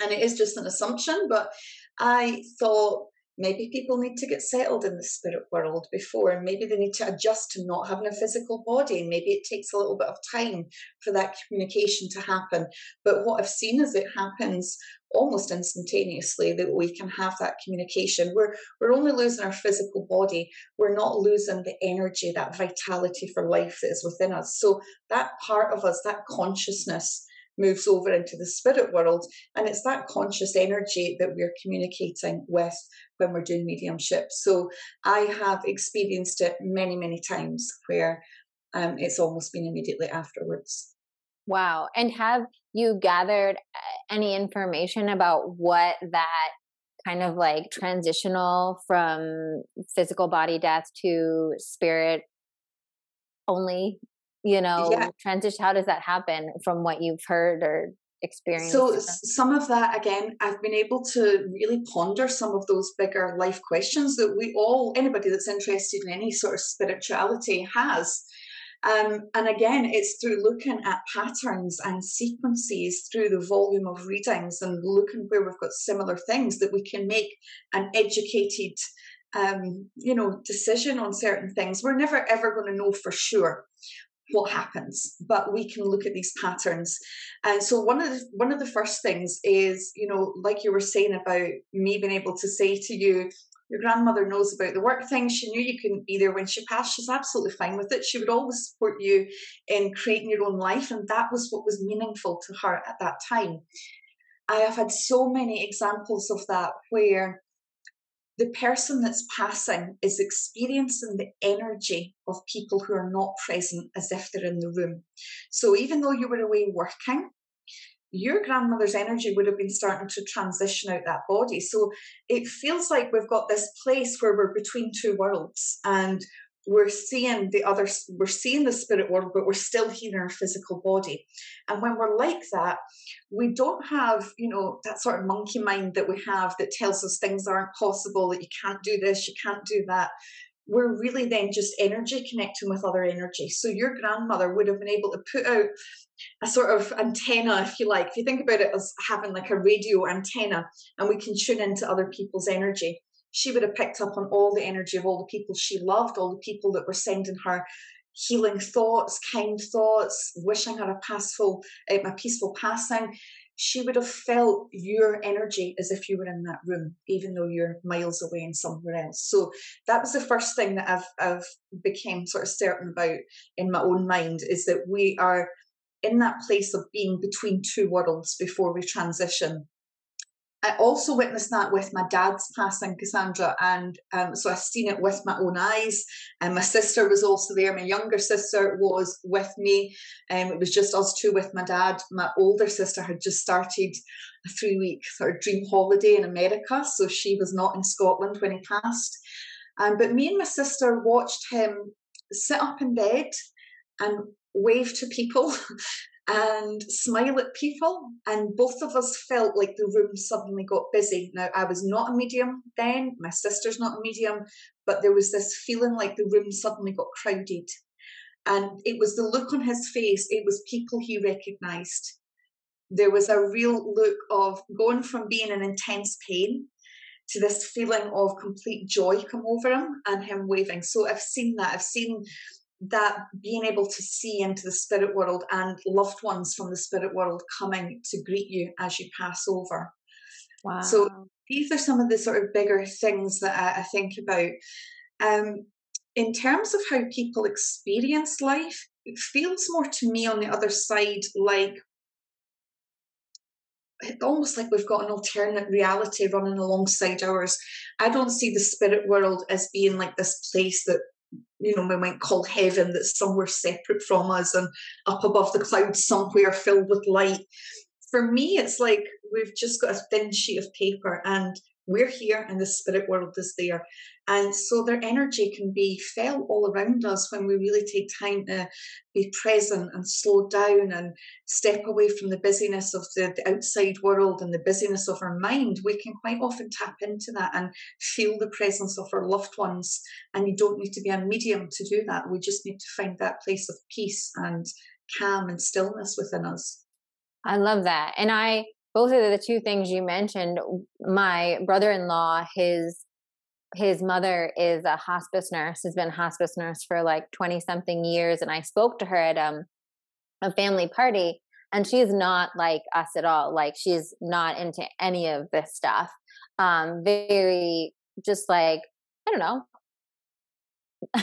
and it is just an assumption, but I thought maybe people need to get settled in the spirit world before, and maybe they need to adjust to not having a physical body. Maybe it takes a little bit of time for that communication to happen. But what I've seen is it happens almost instantaneously that we can have that communication. We're we're only losing our physical body. We're not losing the energy, that vitality for life that is within us. So that part of us, that consciousness moves over into the spirit world. And it's that conscious energy that we're communicating with when we're doing mediumship. So I have experienced it many, many times where um, it's almost been immediately afterwards. Wow. And have you gathered uh, any information about what that kind of like transitional from physical body death to spirit only you know yeah. transition how does that happen from what you've heard or experienced so some of that again i've been able to really ponder some of those bigger life questions that we all anybody that's interested in any sort of spirituality has um, and again, it's through looking at patterns and sequences through the volume of readings and looking where we've got similar things that we can make an educated, um, you know, decision on certain things. We're never ever going to know for sure what happens but we can look at these patterns. And so one of the one of the first things is you know like you were saying about me being able to say to you your grandmother knows about the work thing. She knew you couldn't be there when she passed. She's absolutely fine with it. She would always support you in creating your own life. And that was what was meaningful to her at that time. I have had so many examples of that where the person that's passing is experiencing the energy of people who are not present as if they're in the room. So even though you were away working, your grandmother's energy would have been starting to transition out that body. So it feels like we've got this place where we're between two worlds and we're seeing the other we're seeing the spirit world but we're still here in our physical body. And when we're like that we don't have you know that sort of monkey mind that we have that tells us things aren't possible that you can't do this you can't do that. We're really then just energy connecting with other energy. So your grandmother would have been able to put out a sort of antenna if you like. If you think about it as having like a radio antenna and we can tune into other people's energy she would have picked up on all the energy of all the people she loved, all the people that were sending her healing thoughts, kind thoughts, wishing her a peaceful, uh, a peaceful passing. She would have felt your energy as if you were in that room, even though you're miles away and somewhere else. So that was the first thing that I've I've became sort of certain about in my own mind is that we are in that place of being between two worlds before we transition I also witnessed that with my dad's passing, Cassandra, and um, so I've seen it with my own eyes. And my sister was also there. My younger sister was with me. Um, it was just us two with my dad. My older sister had just started a three-week sort of dream holiday in America, so she was not in Scotland when he passed. Um, but me and my sister watched him sit up in bed and wave to people and smile at people. And both of us felt like the room suddenly got busy. Now, I was not a medium then, my sister's not a medium, but there was this feeling like the room suddenly got crowded. And it was the look on his face, it was people he recognized. There was a real look of going from being in intense pain to this feeling of complete joy come over him and him waving. So I've seen that. I've seen that being able to see into the spirit world and loved ones from the spirit world coming to greet you as you pass over. Wow. So these are some of the sort of bigger things that I, I think about. Um, in terms of how people experience life, it feels more to me on the other side like almost like we've got an alternate reality running alongside ours. I don't see the spirit world as being like this place that you know, we might call heaven that's somewhere separate from us and up above the clouds somewhere filled with light. For me, it's like we've just got a thin sheet of paper and we're here and the spirit world is there. And so their energy can be felt all around us when we really take time to be present and slow down and step away from the busyness of the, the outside world and the busyness of our mind. We can quite often tap into that and feel the presence of our loved ones. And you don't need to be a medium to do that. We just need to find that place of peace and calm and stillness within us. I love that. And I both of the two things you mentioned, my brother in law, his his mother is a hospice nurse, has been hospice nurse for like 20 something years. And I spoke to her at um, a family party, and she's not like us at all. Like, she's not into any of this stuff. Um, very just like, I don't know,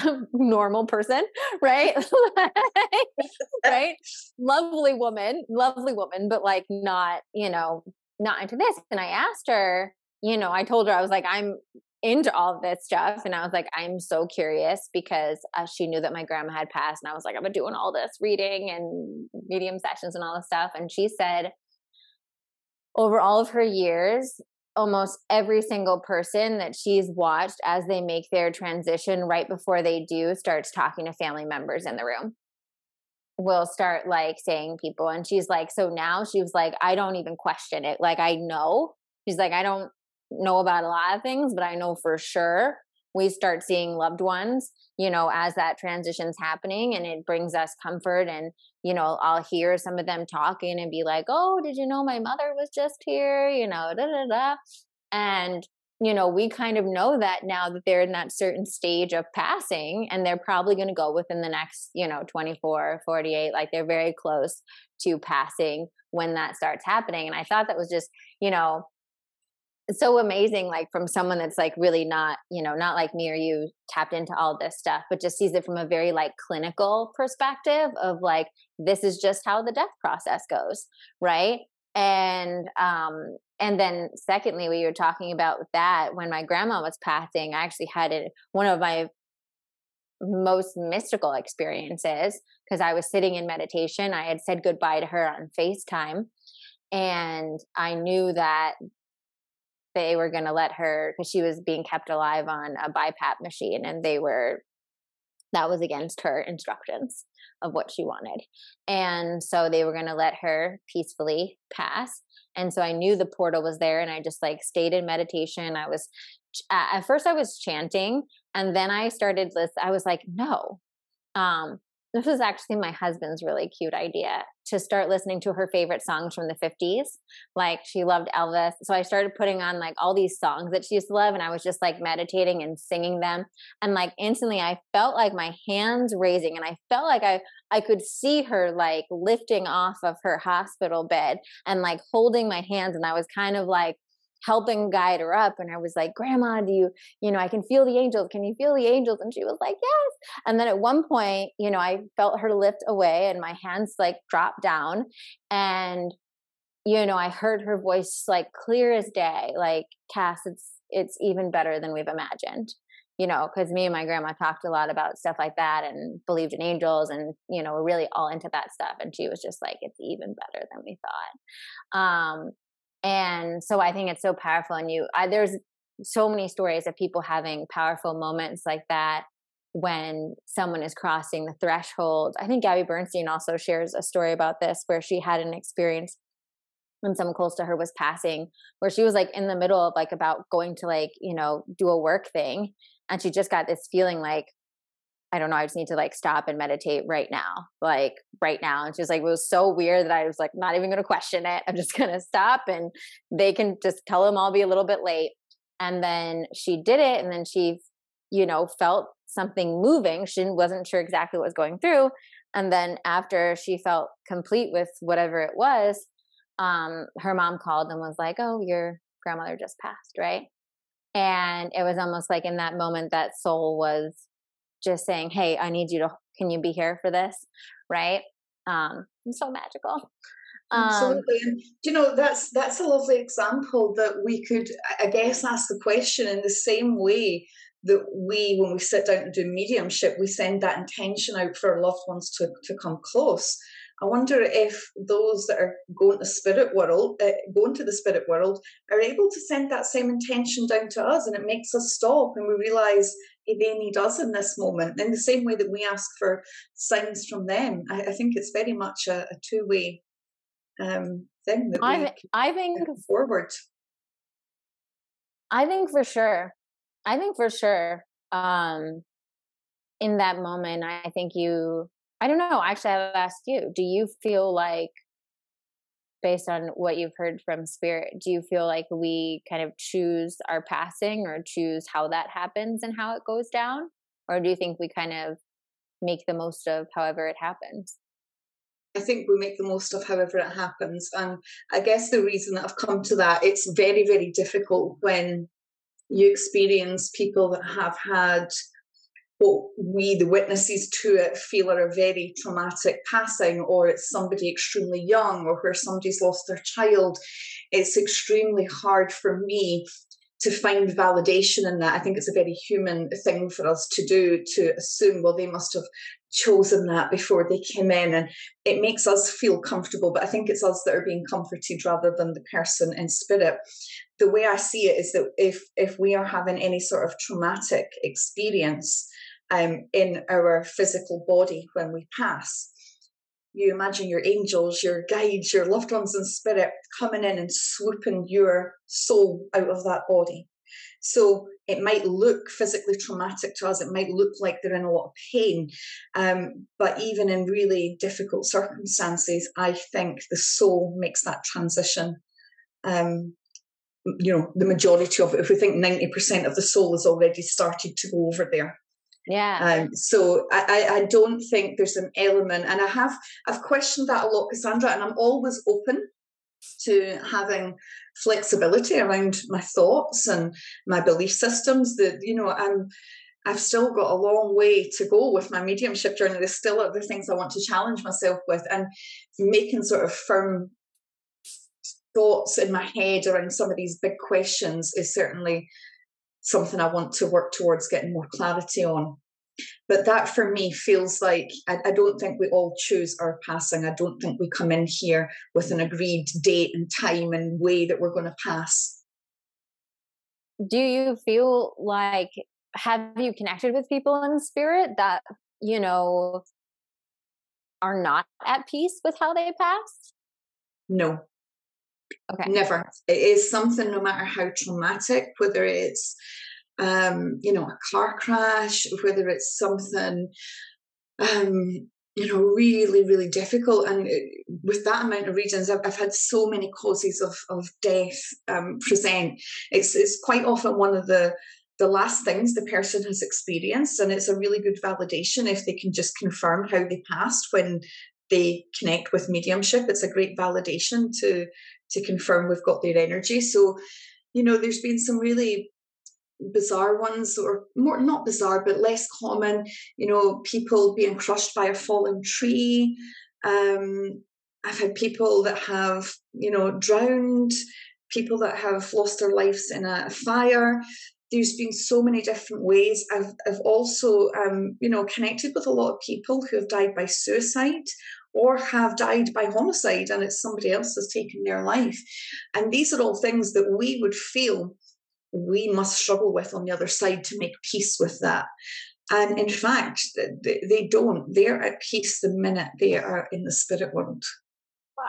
normal person, right? right? Lovely woman, lovely woman, but like not, you know, not into this. And I asked her, you know, I told her, I was like, I'm into all of this stuff. And I was like, I'm so curious because uh, she knew that my grandma had passed. And I was like, I've been doing all this reading and medium sessions and all this stuff. And she said, over all of her years, almost every single person that she's watched as they make their transition right before they do starts talking to family members in the room. Will start like saying people and she's like so now she was like i don't even question it. Like i know. She's like i don't know about a lot of things but i know for sure we start seeing loved ones you know as that transition's happening and it brings us comfort and you know i'll hear some of them talking and be like oh did you know my mother was just here? You know da da da. And you know we kind of know that now that they're in that certain stage of passing and they're probably going to go within the next you know 24 48 like they're very close to passing when that starts happening. And i thought that was just you know so amazing like from someone that's like really not you know not like me or you tapped into all this stuff but just sees it from a very like clinical perspective of like this is just how the death process goes right? And um and then secondly we were talking about that when my grandma was passing i actually had it one of my most mystical experiences because i was sitting in meditation i had said goodbye to her on facetime and i knew that they were going to let her because she was being kept alive on a BiPAP machine and they were that was against her instructions of what she wanted. And so they were going to let her peacefully pass. And so I knew the portal was there and I just like stayed in meditation. I was at first I was chanting and then I started this I was like no. Um this was actually my husband's really cute idea to start listening to her favorite songs from the 50s. Like she loved Elvis. So I started putting on like all these songs that she used to love and I was just like meditating and singing them. And like instantly I felt like my hands raising and I felt like I I could see her like lifting off of her hospital bed and like holding my hands and I was kind of like helping guide her up and i was like grandma do you you know i can feel the angels can you feel the angels? And she was like yes. And then at one point you know i felt her lift away and my hands like dropped down and you know i heard her voice like clear as day like cass it's it's even better than we've imagined you know because me and my grandma talked a lot about stuff like that and believed in angels and you know we're really all into that stuff and she was just like it's even better than we thought. Um and so i think it's so powerful and you. I, there's so many stories of people having powerful moments like that when someone is crossing the threshold. I think gabby bernstein also shares a story about this where she had an experience when someone close to her was passing where she was like in the middle of like about going to like you know do a work thing and she just got this feeling like I don't know, I just need to like stop and meditate right now, like right now. And she's like, it was so weird that I was like, not even going to question it. I'm just going to stop and they can just tell them I'll be a little bit late. And then she did it. And then she, you know, felt something moving. She wasn't sure exactly what was going through. And then after she felt complete with whatever it was, um, her mom called and was like, oh, your grandmother just passed, right? And it was almost like in that moment that soul was just saying, "Hey, I need you to. Can you be here for this?" Right? Um, it's so magical. Um, Absolutely, and you know that's that's a lovely example that we could, I guess, ask the question in the same way that we, when we sit down to do mediumship, we send that intention out for our loved ones to to come close. I wonder if those that are going to spirit world, uh, going to the spirit world, are able to send that same intention down to us, and it makes us stop and we realize they need us in this moment. In the same way that we ask for signs from them, I, I think it's very much a, a two way um, thing that I, I think forward. I think for sure. I think for sure. Um, in that moment, I think you I don't know. Actually, I'll ask you. Do you feel like based on what you've heard from spirit, do you feel like we kind of choose our passing or choose how that happens and how it goes down? Or do you think we kind of make the most of however it happens? I think we make the most of however it happens. And I guess the reason that I've come to that, it's very, very difficult when you experience people that have had what we, the witnesses to it, feel are a very traumatic passing, or it's somebody extremely young, or where somebody's lost their child. It's extremely hard for me to find validation in that. I think it's a very human thing for us to do to assume, well, they must have chosen that before they came in. And it makes us feel comfortable, but I think it's us that are being comforted rather than the person in spirit. The way I see it is that if if we are having any sort of traumatic experience um, in our physical body when we pass, you imagine your angels, your guides, your loved ones in spirit coming in and swooping your soul out of that body. So it might look physically traumatic to us. It might look like they're in a lot of pain. Um, but even in really difficult circumstances, I think the soul makes that transition. Um, you know, the majority of it, if we think 90% of the soul has already started to go over there. Yeah. Um, so I, I don't think there's an element, and I have I've questioned that a lot, Cassandra, and I'm always open to having flexibility around my thoughts and my belief systems. That you know, I'm I've still got a long way to go with my mediumship journey. There's still other things I want to challenge myself with, and making sort of firm thoughts in my head around some of these big questions is certainly something I want to work towards getting more clarity on. But that for me feels like I, I, don't think we all choose our passing. I don't think we come in here with an agreed date and time and way that we're going to pass. Do you feel like, have you connected with people in spirit that, you know, are not at peace with how they passed? No. Okay. Never. It is something, no matter how traumatic, whether it's, um, you know, a car crash, whether it's something, um, you know, really, really difficult. And uh, with that amount of reasons, I've, I've had so many causes of, of death um, present. It's, it's quite often one of the the last things the person has experienced and it's a really good validation if they can just confirm how they passed when they connect with mediumship it's a great validation to to confirm we've got their energy. So, you know, there's been some really bizarre ones or more not bizarre but less common you know people being crushed by a fallen tree. Um i've had people that have you know drowned people that have lost their lives in a fire. There's been so many different ways. I've, I've also um, you know connected with a lot of people who have died by suicide or have died by homicide and it's somebody else has taken their life. And these are all things that we would feel we must struggle with on the other side to make peace with that. And in fact, they don't. They're at peace the minute they are in the spirit world. Wow.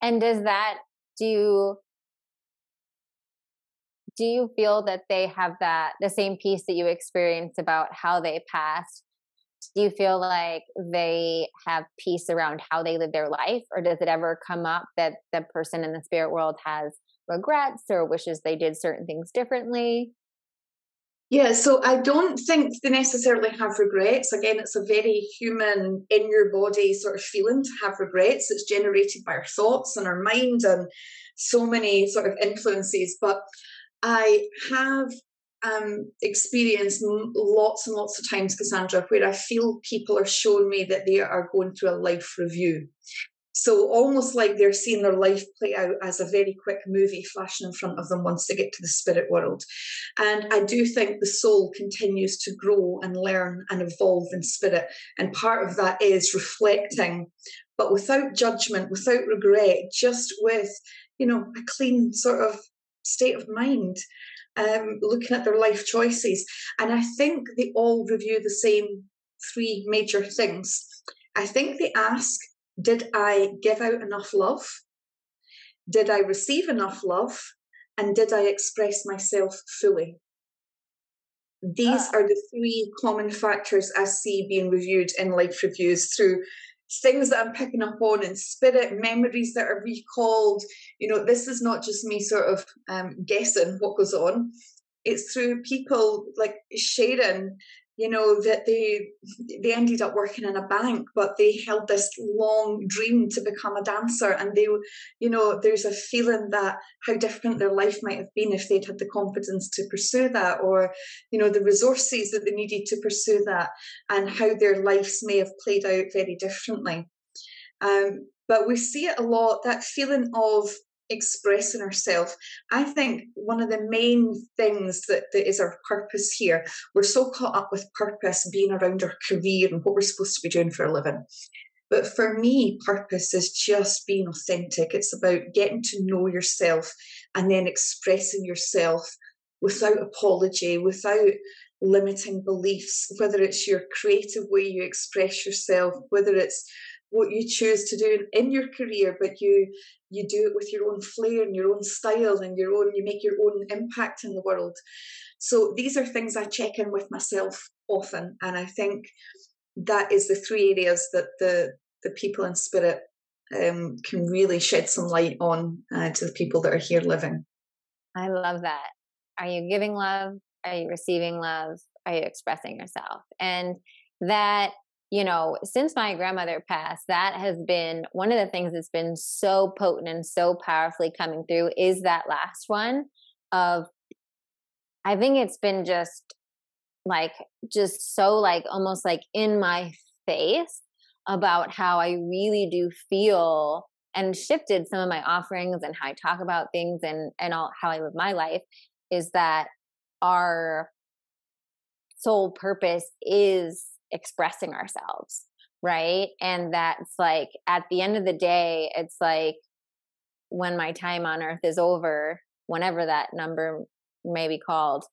And does that do do you feel that they have that the same peace that you experienced about how they passed do you feel like they have peace around how they live their life or does it ever come up that the person in the spirit world has regrets or wishes they did certain things differently yeah, so I don't think they necessarily have regrets. Again, it's a very human, in your body sort of feeling to have regrets. It's generated by our thoughts and our mind and so many sort of influences. But I have um, experienced lots and lots of times, Cassandra, where I feel people are showing me that they are going through a life review. So almost like they're seeing their life play out as a very quick movie flashing in front of them once they get to the spirit world. And I do think the soul continues to grow and learn and evolve in spirit. And part of that is reflecting, but without judgment, without regret, just with, you know, a clean sort of state of mind um, looking at their life choices. And I think they all review the same three major things. I think they ask, did I give out enough love? Did I receive enough love? And did I express myself fully? These ah. are the three common factors I see being reviewed in life reviews through things that I'm picking up on in spirit, memories that are recalled. You know, this is not just me sort of um, guessing what goes on. It's through people like sharing you know that they they ended up working in a bank but they held this long dream to become a dancer. And they you know there's a feeling that how different their life might have been if they'd had the confidence to pursue that or you know the resources that they needed to pursue that and how their lives may have played out very differently. Um, but we see it a lot that feeling of expressing ourselves. I think one of the main things that, that is our purpose here, we're so caught up with purpose being around our career and what we're supposed to be doing for a living. But for me, purpose is just being authentic. It's about getting to know yourself and then expressing yourself without apology, without limiting beliefs, whether it's your creative way you express yourself, whether it's what you choose to do in your career, but you you do it with your own flair and your own style and your own you make your own impact in the world. So these are things I check in with myself often, and I think that is the three areas that the the people in spirit um, can really shed some light on uh, to the people that are here living. I love that. Are you giving love? Are you receiving love? Are you expressing yourself? And that you know, since my grandmother passed, that has been one of the things that's been so potent and so powerfully coming through is that last one of I think it's been just like just so like almost like in my face about how I really do feel and shifted some of my offerings and how I talk about things and and all how I live my life is that our sole purpose is expressing ourselves right? And that's like at the end of the day it's like when my time on earth is over whenever that number may be called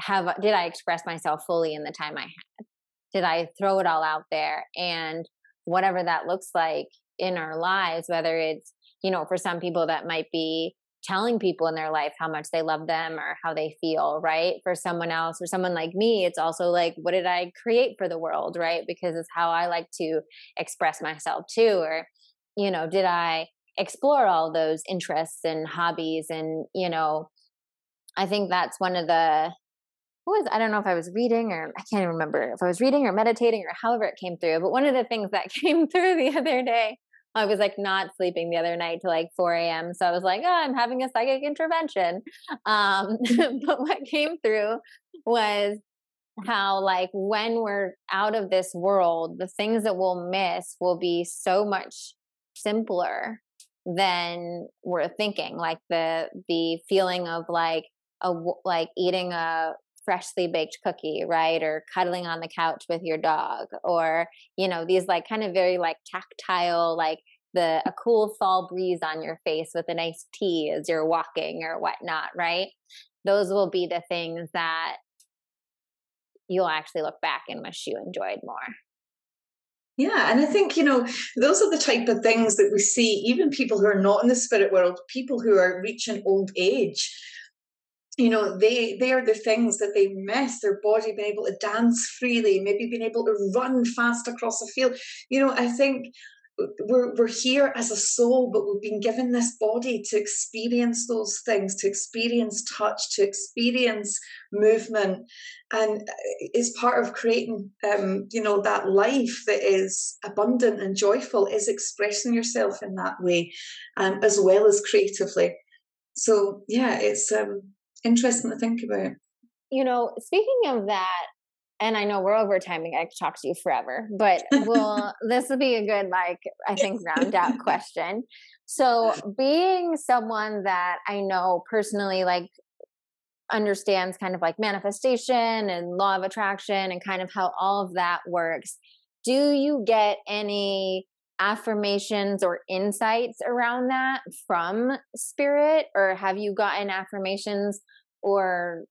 have did i express myself fully in the time i had? Did i throw it all out there? And whatever that looks like in our lives whether it's you know for some people that might be telling people in their life how much they love them or how they feel, right? For someone else or someone like me, it's also like, what did I create for the world, right? Because it's how I like to express myself too. Or, you know, did I explore all those interests and hobbies? And, you know, I think that's one of the, who was, I don't know if I was reading or I can't even remember if I was reading or meditating or however it came through, but one of the things that came through the other day I was like not sleeping the other night till like 4 a.m. So I was like, oh, I'm having a psychic intervention. Um, but what came through was how like when we're out of this world, the things that we'll miss will be so much simpler than we're thinking. Like the the feeling of like a like eating a freshly baked cookie, right? Or cuddling on the couch with your dog, or, you know, these like kind of very like tactile, like the a cool fall breeze on your face with a nice tea as you're walking or whatnot, right? Those will be the things that you'll actually look back and wish you enjoyed more. Yeah, and I think, you know, those are the type of things that we see, even people who are not in the spirit world, people who are reaching old age, you know they they are the things that they miss their body being able to dance freely maybe being able to run fast across a field you know i think we're, we're here as a soul, but we've been given this body to experience those things, to experience touch, to experience movement. And it's part of creating, um, you know, that life that is abundant and joyful is expressing yourself in that way, um, as well as creatively. So, yeah, it's um, interesting to think about. You know, speaking of that, and I know we're over timing. I could talk to you forever, but well, this will be a good, like, I think, round out question. So, being someone that I know personally, like, understands kind of like manifestation and law of attraction and kind of how all of that works, do you get any affirmations or insights around that from spirit, or have you gotten affirmations or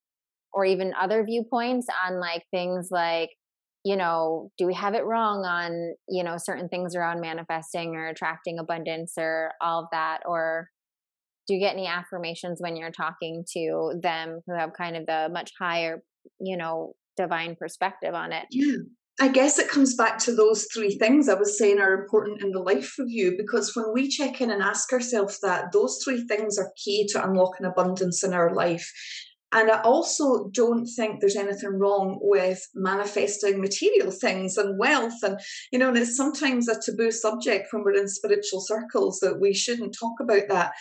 or even other viewpoints on like things like you know do we have it wrong on you know certain things around manifesting or attracting abundance or all of that? Or do you get any affirmations when you're talking to them who have kind of the much higher you know divine perspective on it? Yeah I guess it comes back to those three things I was saying are important in the life review because when we check in and ask ourselves that, those three things are key to unlocking abundance in our life. And I also don't think there's anything wrong with manifesting material things and wealth. And, you know, and it's sometimes a taboo subject when we're in spiritual circles that we shouldn't talk about that.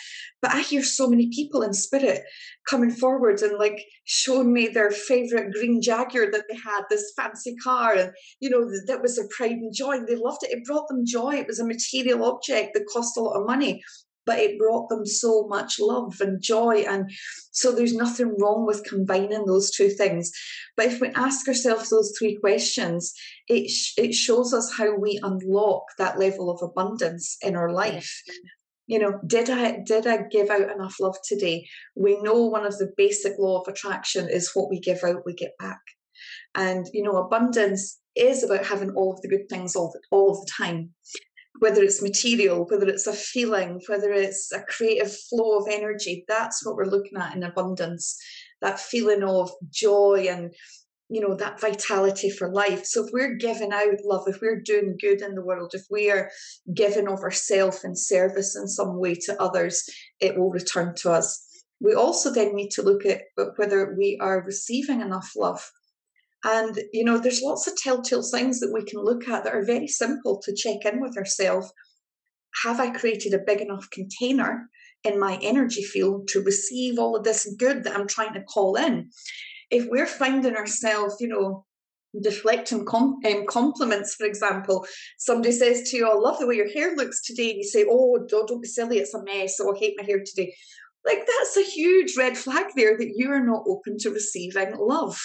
But I hear so many people in spirit coming forward and like showing me their favorite green Jaguar that they had, this fancy car. And, you know, that was their pride and joy. They loved it. It brought them joy. It was a material object that cost a lot of money but it brought them so much love and joy. And so there's nothing wrong with combining those two things. But if we ask ourselves those three questions, it, sh- it shows us how we unlock that level of abundance in our life. You know, did I did I give out enough love today? We know one of the basic law of attraction is what we give out, we get back. And you know, abundance is about having all of the good things all, all of the time whether it's material, whether it's a feeling, whether it's a creative flow of energy, that's what we're looking at in abundance. That feeling of joy and you know that vitality for life so if we're giving out love if we're doing good in the world if we are giving of ourselves in service in some way to others it will return to us we also then need to look at whether we are receiving enough love and, you know, there's lots of telltale signs that we can look at that are very simple to check in with ourselves. Have I created a big enough container in my energy field to receive all of this good that I'm trying to call in? If we're finding ourselves, you know, deflecting com- um, compliments, for example, somebody says to you, oh, I love the way your hair looks today. And you say, Oh, don't, don't be silly, it's a mess. Oh, I hate my hair today. Like, that's a huge red flag there that you are not open to receiving love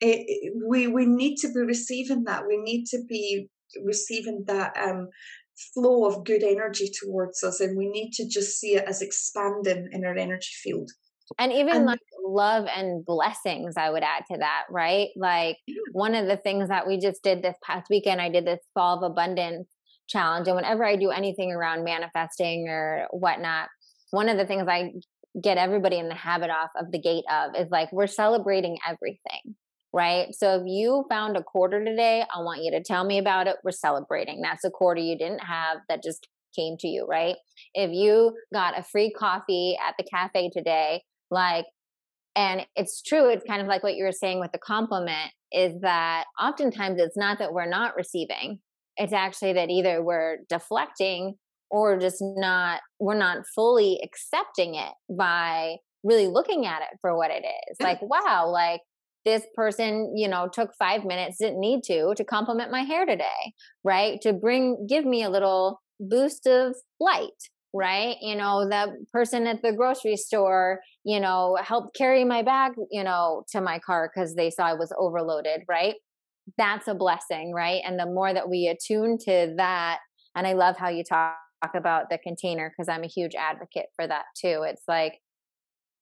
it, we we need to be receiving that. We need to be receiving that um, flow of good energy towards us, and we need to just see it as expanding in our energy field. And even and, like love and blessings, I would add to that, right? Like yeah. one of the things that we just did this past weekend, I did this fall of abundance challenge. And whenever I do anything around manifesting or whatnot, one of the things I get everybody in the habit off of the gate of is like we're celebrating everything right? So if you found a quarter today, I want you to tell me about it. We're celebrating. That's a quarter you didn't have that just came to you, right? If you got a free coffee at the cafe today, like, and it's true, it's kind of like what you were saying with the compliment is that oftentimes it's not that we're not receiving, it's actually that either we're deflecting or just not, we're not fully accepting it by really looking at it for what it is. Like, wow, like this person you know took five minutes didn't need to to compliment my hair today right? To bring give me a little boost of light right? You know the person at the grocery store you know helped carry my bag you know to my car because they saw i was overloaded right? That's a blessing right? And the more that we attune to that and i love how you talk about the container because i'm a huge advocate for that too. It's like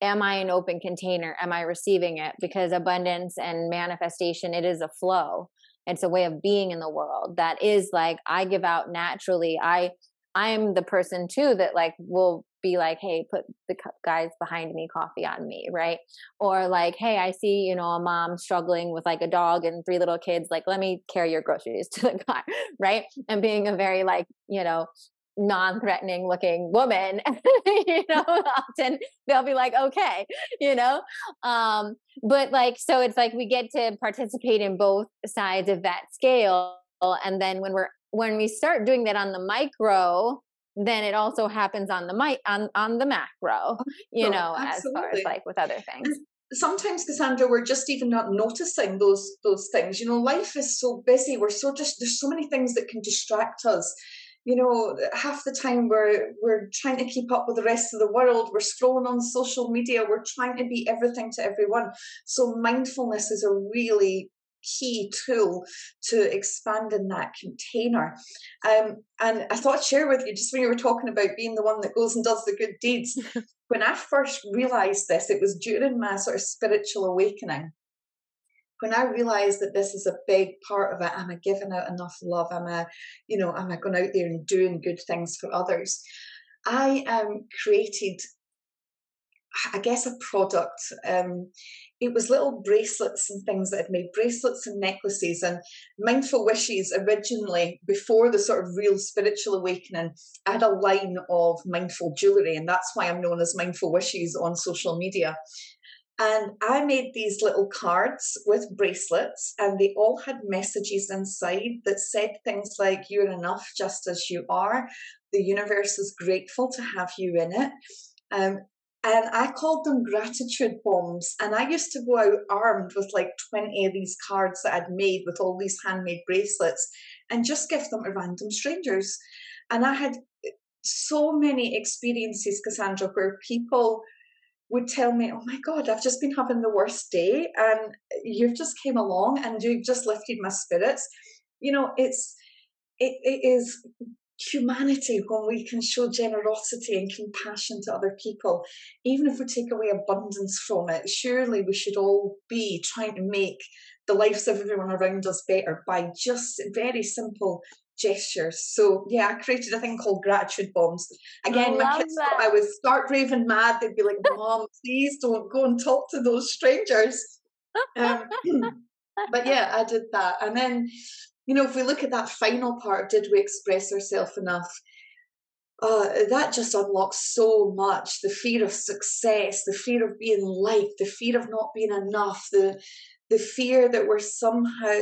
am I an open container? Am I receiving it? Because abundance and manifestation, it is a flow. It's a way of being in the world that is like I give out naturally. I I'm the person too that like will be like, hey, put the guys behind me coffee on me, right? Or like, hey, I see, you know, a mom struggling with like a dog and three little kids, like, let me carry your groceries to the car, right? And being a very like, you know, non-threatening looking woman you know often they'll be like okay you know um but like so it's like we get to participate in both sides of that scale and then when we're when we start doing that on the micro then it also happens on the mic on on the macro you know Absolutely. as far as like with other things sometimes cassandra we're just even not noticing those those things you know life is so busy we're so just there's so many things that can distract us you know half the time we're we're trying to keep up with the rest of the world. We're scrolling on social media. We're trying to be everything to everyone. So mindfulness is a really key tool to expanding that container. Um, and i thought I'd share with you just when you were talking about being the one that goes and does the good deeds when i first realized this it was during my sort of spiritual awakening when I realized that this is a big part of it, am I giving out enough love? Am I, you know, am I going out there and doing good things for others? I um, created I guess, a product. Um, it was little bracelets and things that had made bracelets and necklaces and mindful wishes originally before the sort of real spiritual awakening i had a line of mindful jewelry and that's why i'm known as mindful wishes on social media and I made these little cards with bracelets, and they all had messages inside that said things like, You're enough just as you are. The universe is grateful to have you in it. Um, and I called them gratitude bombs. And I used to go out armed with like 20 of these cards that I'd made with all these handmade bracelets and just give them to random strangers. And I had so many experiences, Cassandra, where people would tell me, "Oh my God, I've just been having the worst day, and you've just came along and you've just lifted my spirits." You know, it's it, it is humanity when we can show generosity and compassion to other people, even if we take away abundance from it. Surely we should all be trying to make the lives of everyone around us better by just very simple gestures. So yeah, I created a thing called gratitude bombs. Again, my kids that. I was start raving mad. They'd be like, "Mom, please don't go and talk to those strangers." Um, but yeah, I did that, and then you know, if we look at that final part, did we express ourselves enough? Uh, that just unlocks so much the fear of success, the fear of being liked, the fear of not being enough, the the fear that we're somehow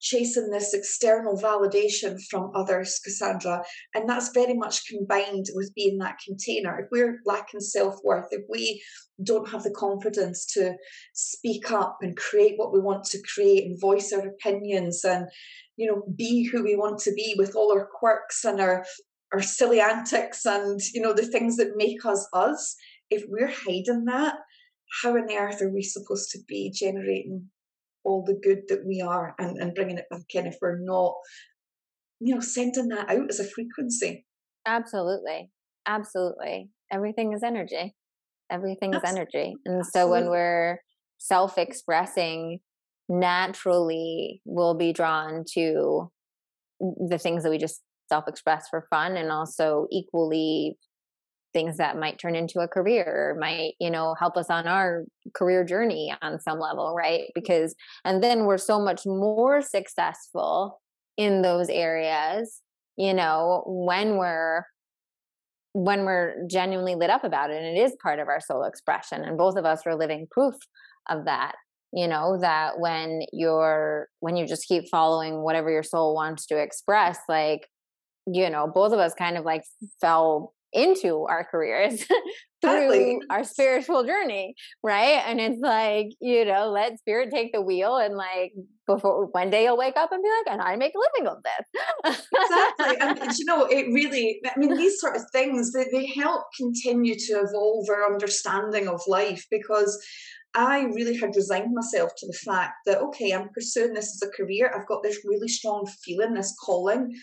chasing this external validation from others, Cassandra. And that's very much combined with being that container. If we're lacking self worth, if we don't have the confidence to speak up and create what we want to create and voice our opinions and, you know, be who we want to be with all our quirks and our our silly antics and you know the things that make us us if we're hiding that how on earth are we supposed to be generating all the good that we are and, and bringing it back in if we're not, you know, sending that out as a frequency. Absolutely. Absolutely. Everything is energy. Everything is energy. And Absolutely. so when we're self expressing, naturally we'll be drawn to the things that we just self express for fun and also equally things that might turn into a career might you know help us on our career journey on some level right? Because and then we're so much more successful in those areas you know when we're when we're genuinely lit up about it and it is part of our soul expression and both of us are living proof of that you know that when you're when you just keep following whatever your soul wants to express like you know both of us kind of like fell into our careers through our spiritual journey right? And it's like you know let spirit take the wheel and like before one day you'll wake up and be like and i make a living of this. Exactly. And you know it really i mean these sort of things they, they help continue to evolve our understanding of life because I really had resigned myself to the fact that, okay, I'm pursuing this as a career. I've got this really strong feeling, this calling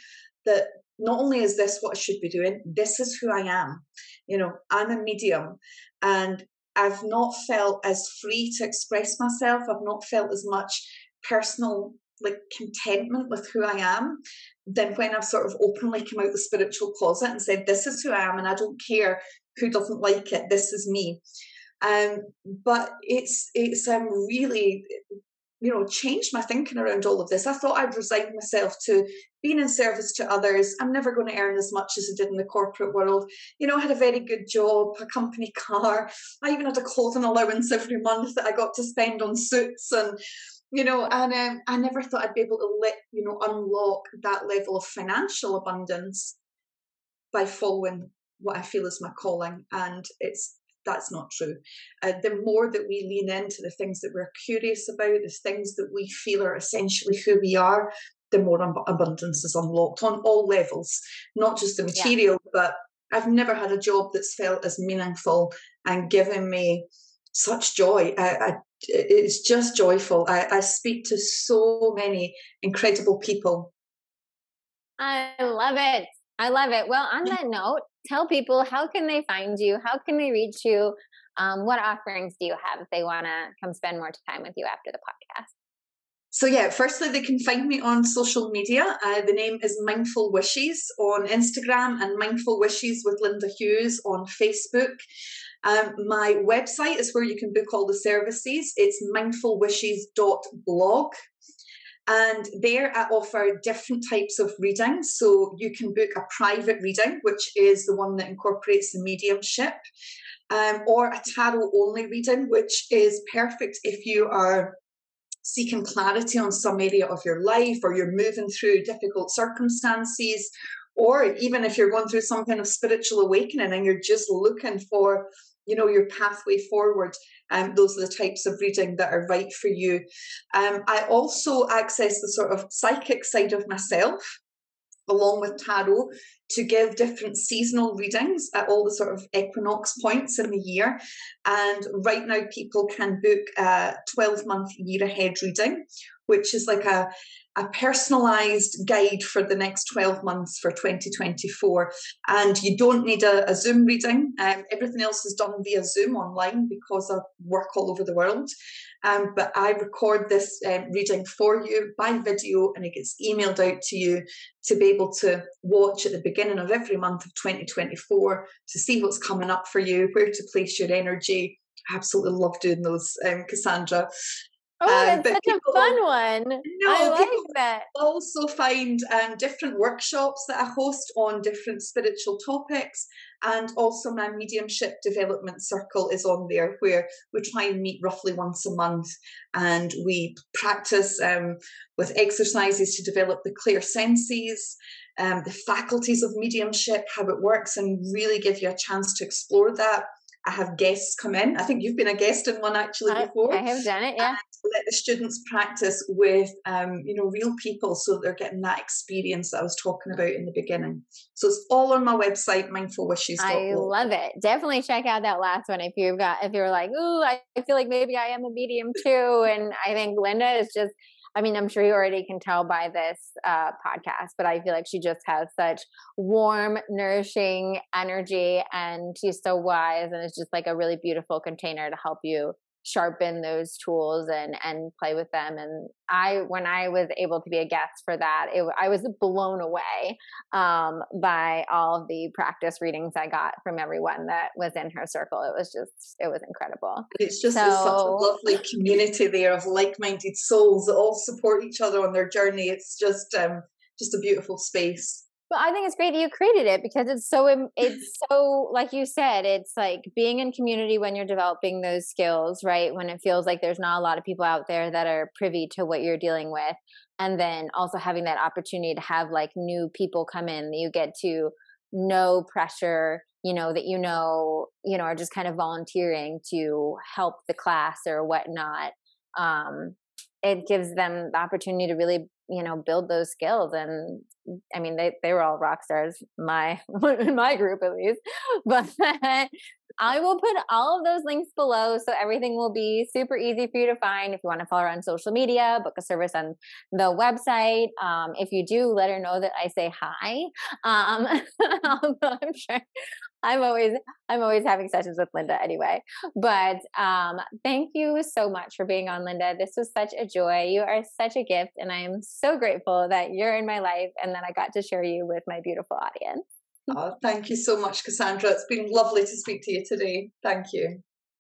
that not only is this what I should be doing, this is who I am. You know, I'm a medium and I've not felt as free to express myself. I've not felt as much personal like contentment with who I am than when I've sort of openly come out the spiritual closet and said, This is who I am, and I don't care who doesn't like it, this is me. Um, but it's it's um really you know changed my thinking around all of this. I thought I'd resigned myself to being in service to others. I'm never going to earn as much as I did in the corporate world. You know, I had a very good job, a company car. I even had a clothing allowance every month that I got to spend on suits and you know, and um, I never thought I'd be able to let you know unlock that level of financial abundance by following what I feel is my calling. And it's that's not true. Uh, the more that we lean into the things that we're curious about, the things that we feel are essentially who we are, the more abundance is unlocked on all levels, not just the material, yeah. but I've never had a job that's felt as meaningful and given me such joy. I, I, it's just joyful. I, I speak to so many incredible people. I love it. I love it. Well, on that note, tell people how can they find you? How can they reach you? Um, what offerings do you have if they want to come spend more time with you after the podcast? So yeah, firstly, they can find me on social media. Uh, the name is Mindful Wishes on Instagram and Mindful Wishes with Linda Hughes on Facebook. Um, my website is where you can book all the services. It's mindfulwishes.blog. And there I offer different types of readings. So you can book a private reading, which is the one that incorporates the mediumship, um, or a tarot only reading, which is perfect if you are seeking clarity on some area of your life or you're moving through difficult circumstances or even if you're going through some kind of spiritual awakening and you're just looking for you know your pathway forward um, those are the types of reading that are right for you um, i also access the sort of psychic side of myself along with tarot to give different seasonal readings at all the sort of equinox points in the year. And right now, people can book a 12 month year ahead reading, which is like a a personalized guide for the next 12 months for 2024. And you don't need a, a Zoom reading. Um, everything else is done via Zoom online because I work all over the world. Um, but I record this um, reading for you by video and it gets emailed out to you to be able to watch at the beginning of every month of 2024 to see what's coming up for you, where to place your energy. I absolutely love doing those, um, Cassandra. Oh, um, that's such people, a fun one. No, I like that. Also, find um, different workshops that I host on different spiritual topics, and also my mediumship development circle is on there, where we try and meet roughly once a month, and we practice um, with exercises to develop the clear senses. Um, the faculties of mediumship, how it works, and really give you a chance to explore that I have guests come in. I think you've been a guest in one actually before. I have done it, yeah. Let the students practice with, um, you know, real people, so they're getting that experience that I was talking about in the beginning. So it's all on my website, mindfulwishes. I love it. Definitely check out that last one if you've got if you're like, ooh, I feel like maybe I am a medium too. And I think Linda is just I mean, I'm sure you already can tell by this uh, podcast, but I feel like she just has such warm, nourishing energy and she's so wise and it's just like a really beautiful container to help you sharpen those tools and and play with them and i when i was able to be a guest for that it, i was blown away um, by all of the practice readings i got from everyone that was in her circle. It was just it was incredible. It's just so, it's such a lovely community there of like-minded souls that all support each other on their journey. It's just um just a beautiful space but I think it's great that you created it because it's so it's so like you said, it's like being in community when you're developing those skills, right? When it feels like there's not a lot of people out there that are privy to what you're dealing with. And then also having that opportunity to have like new people come in that you get to no pressure, you know, that you know, you know, are just kind of volunteering to help the class or whatnot. Um, it gives them the opportunity to really you know build those skills and i mean they they were all rock stars my my group at least but i will put all of those links below so everything will be super easy for you to find if you want to follow her on social media book a service on the website um, if you do let her know that i say hi um, i'm sure I'm always I'm always having sessions with Linda anyway. But um, thank you so much for being on, Linda. This was such a joy. You are such a gift, and I am so grateful that you're in my life and that I got to share you with my beautiful audience. Oh, thank you so much, Cassandra. It's been lovely to speak to you today. Thank you.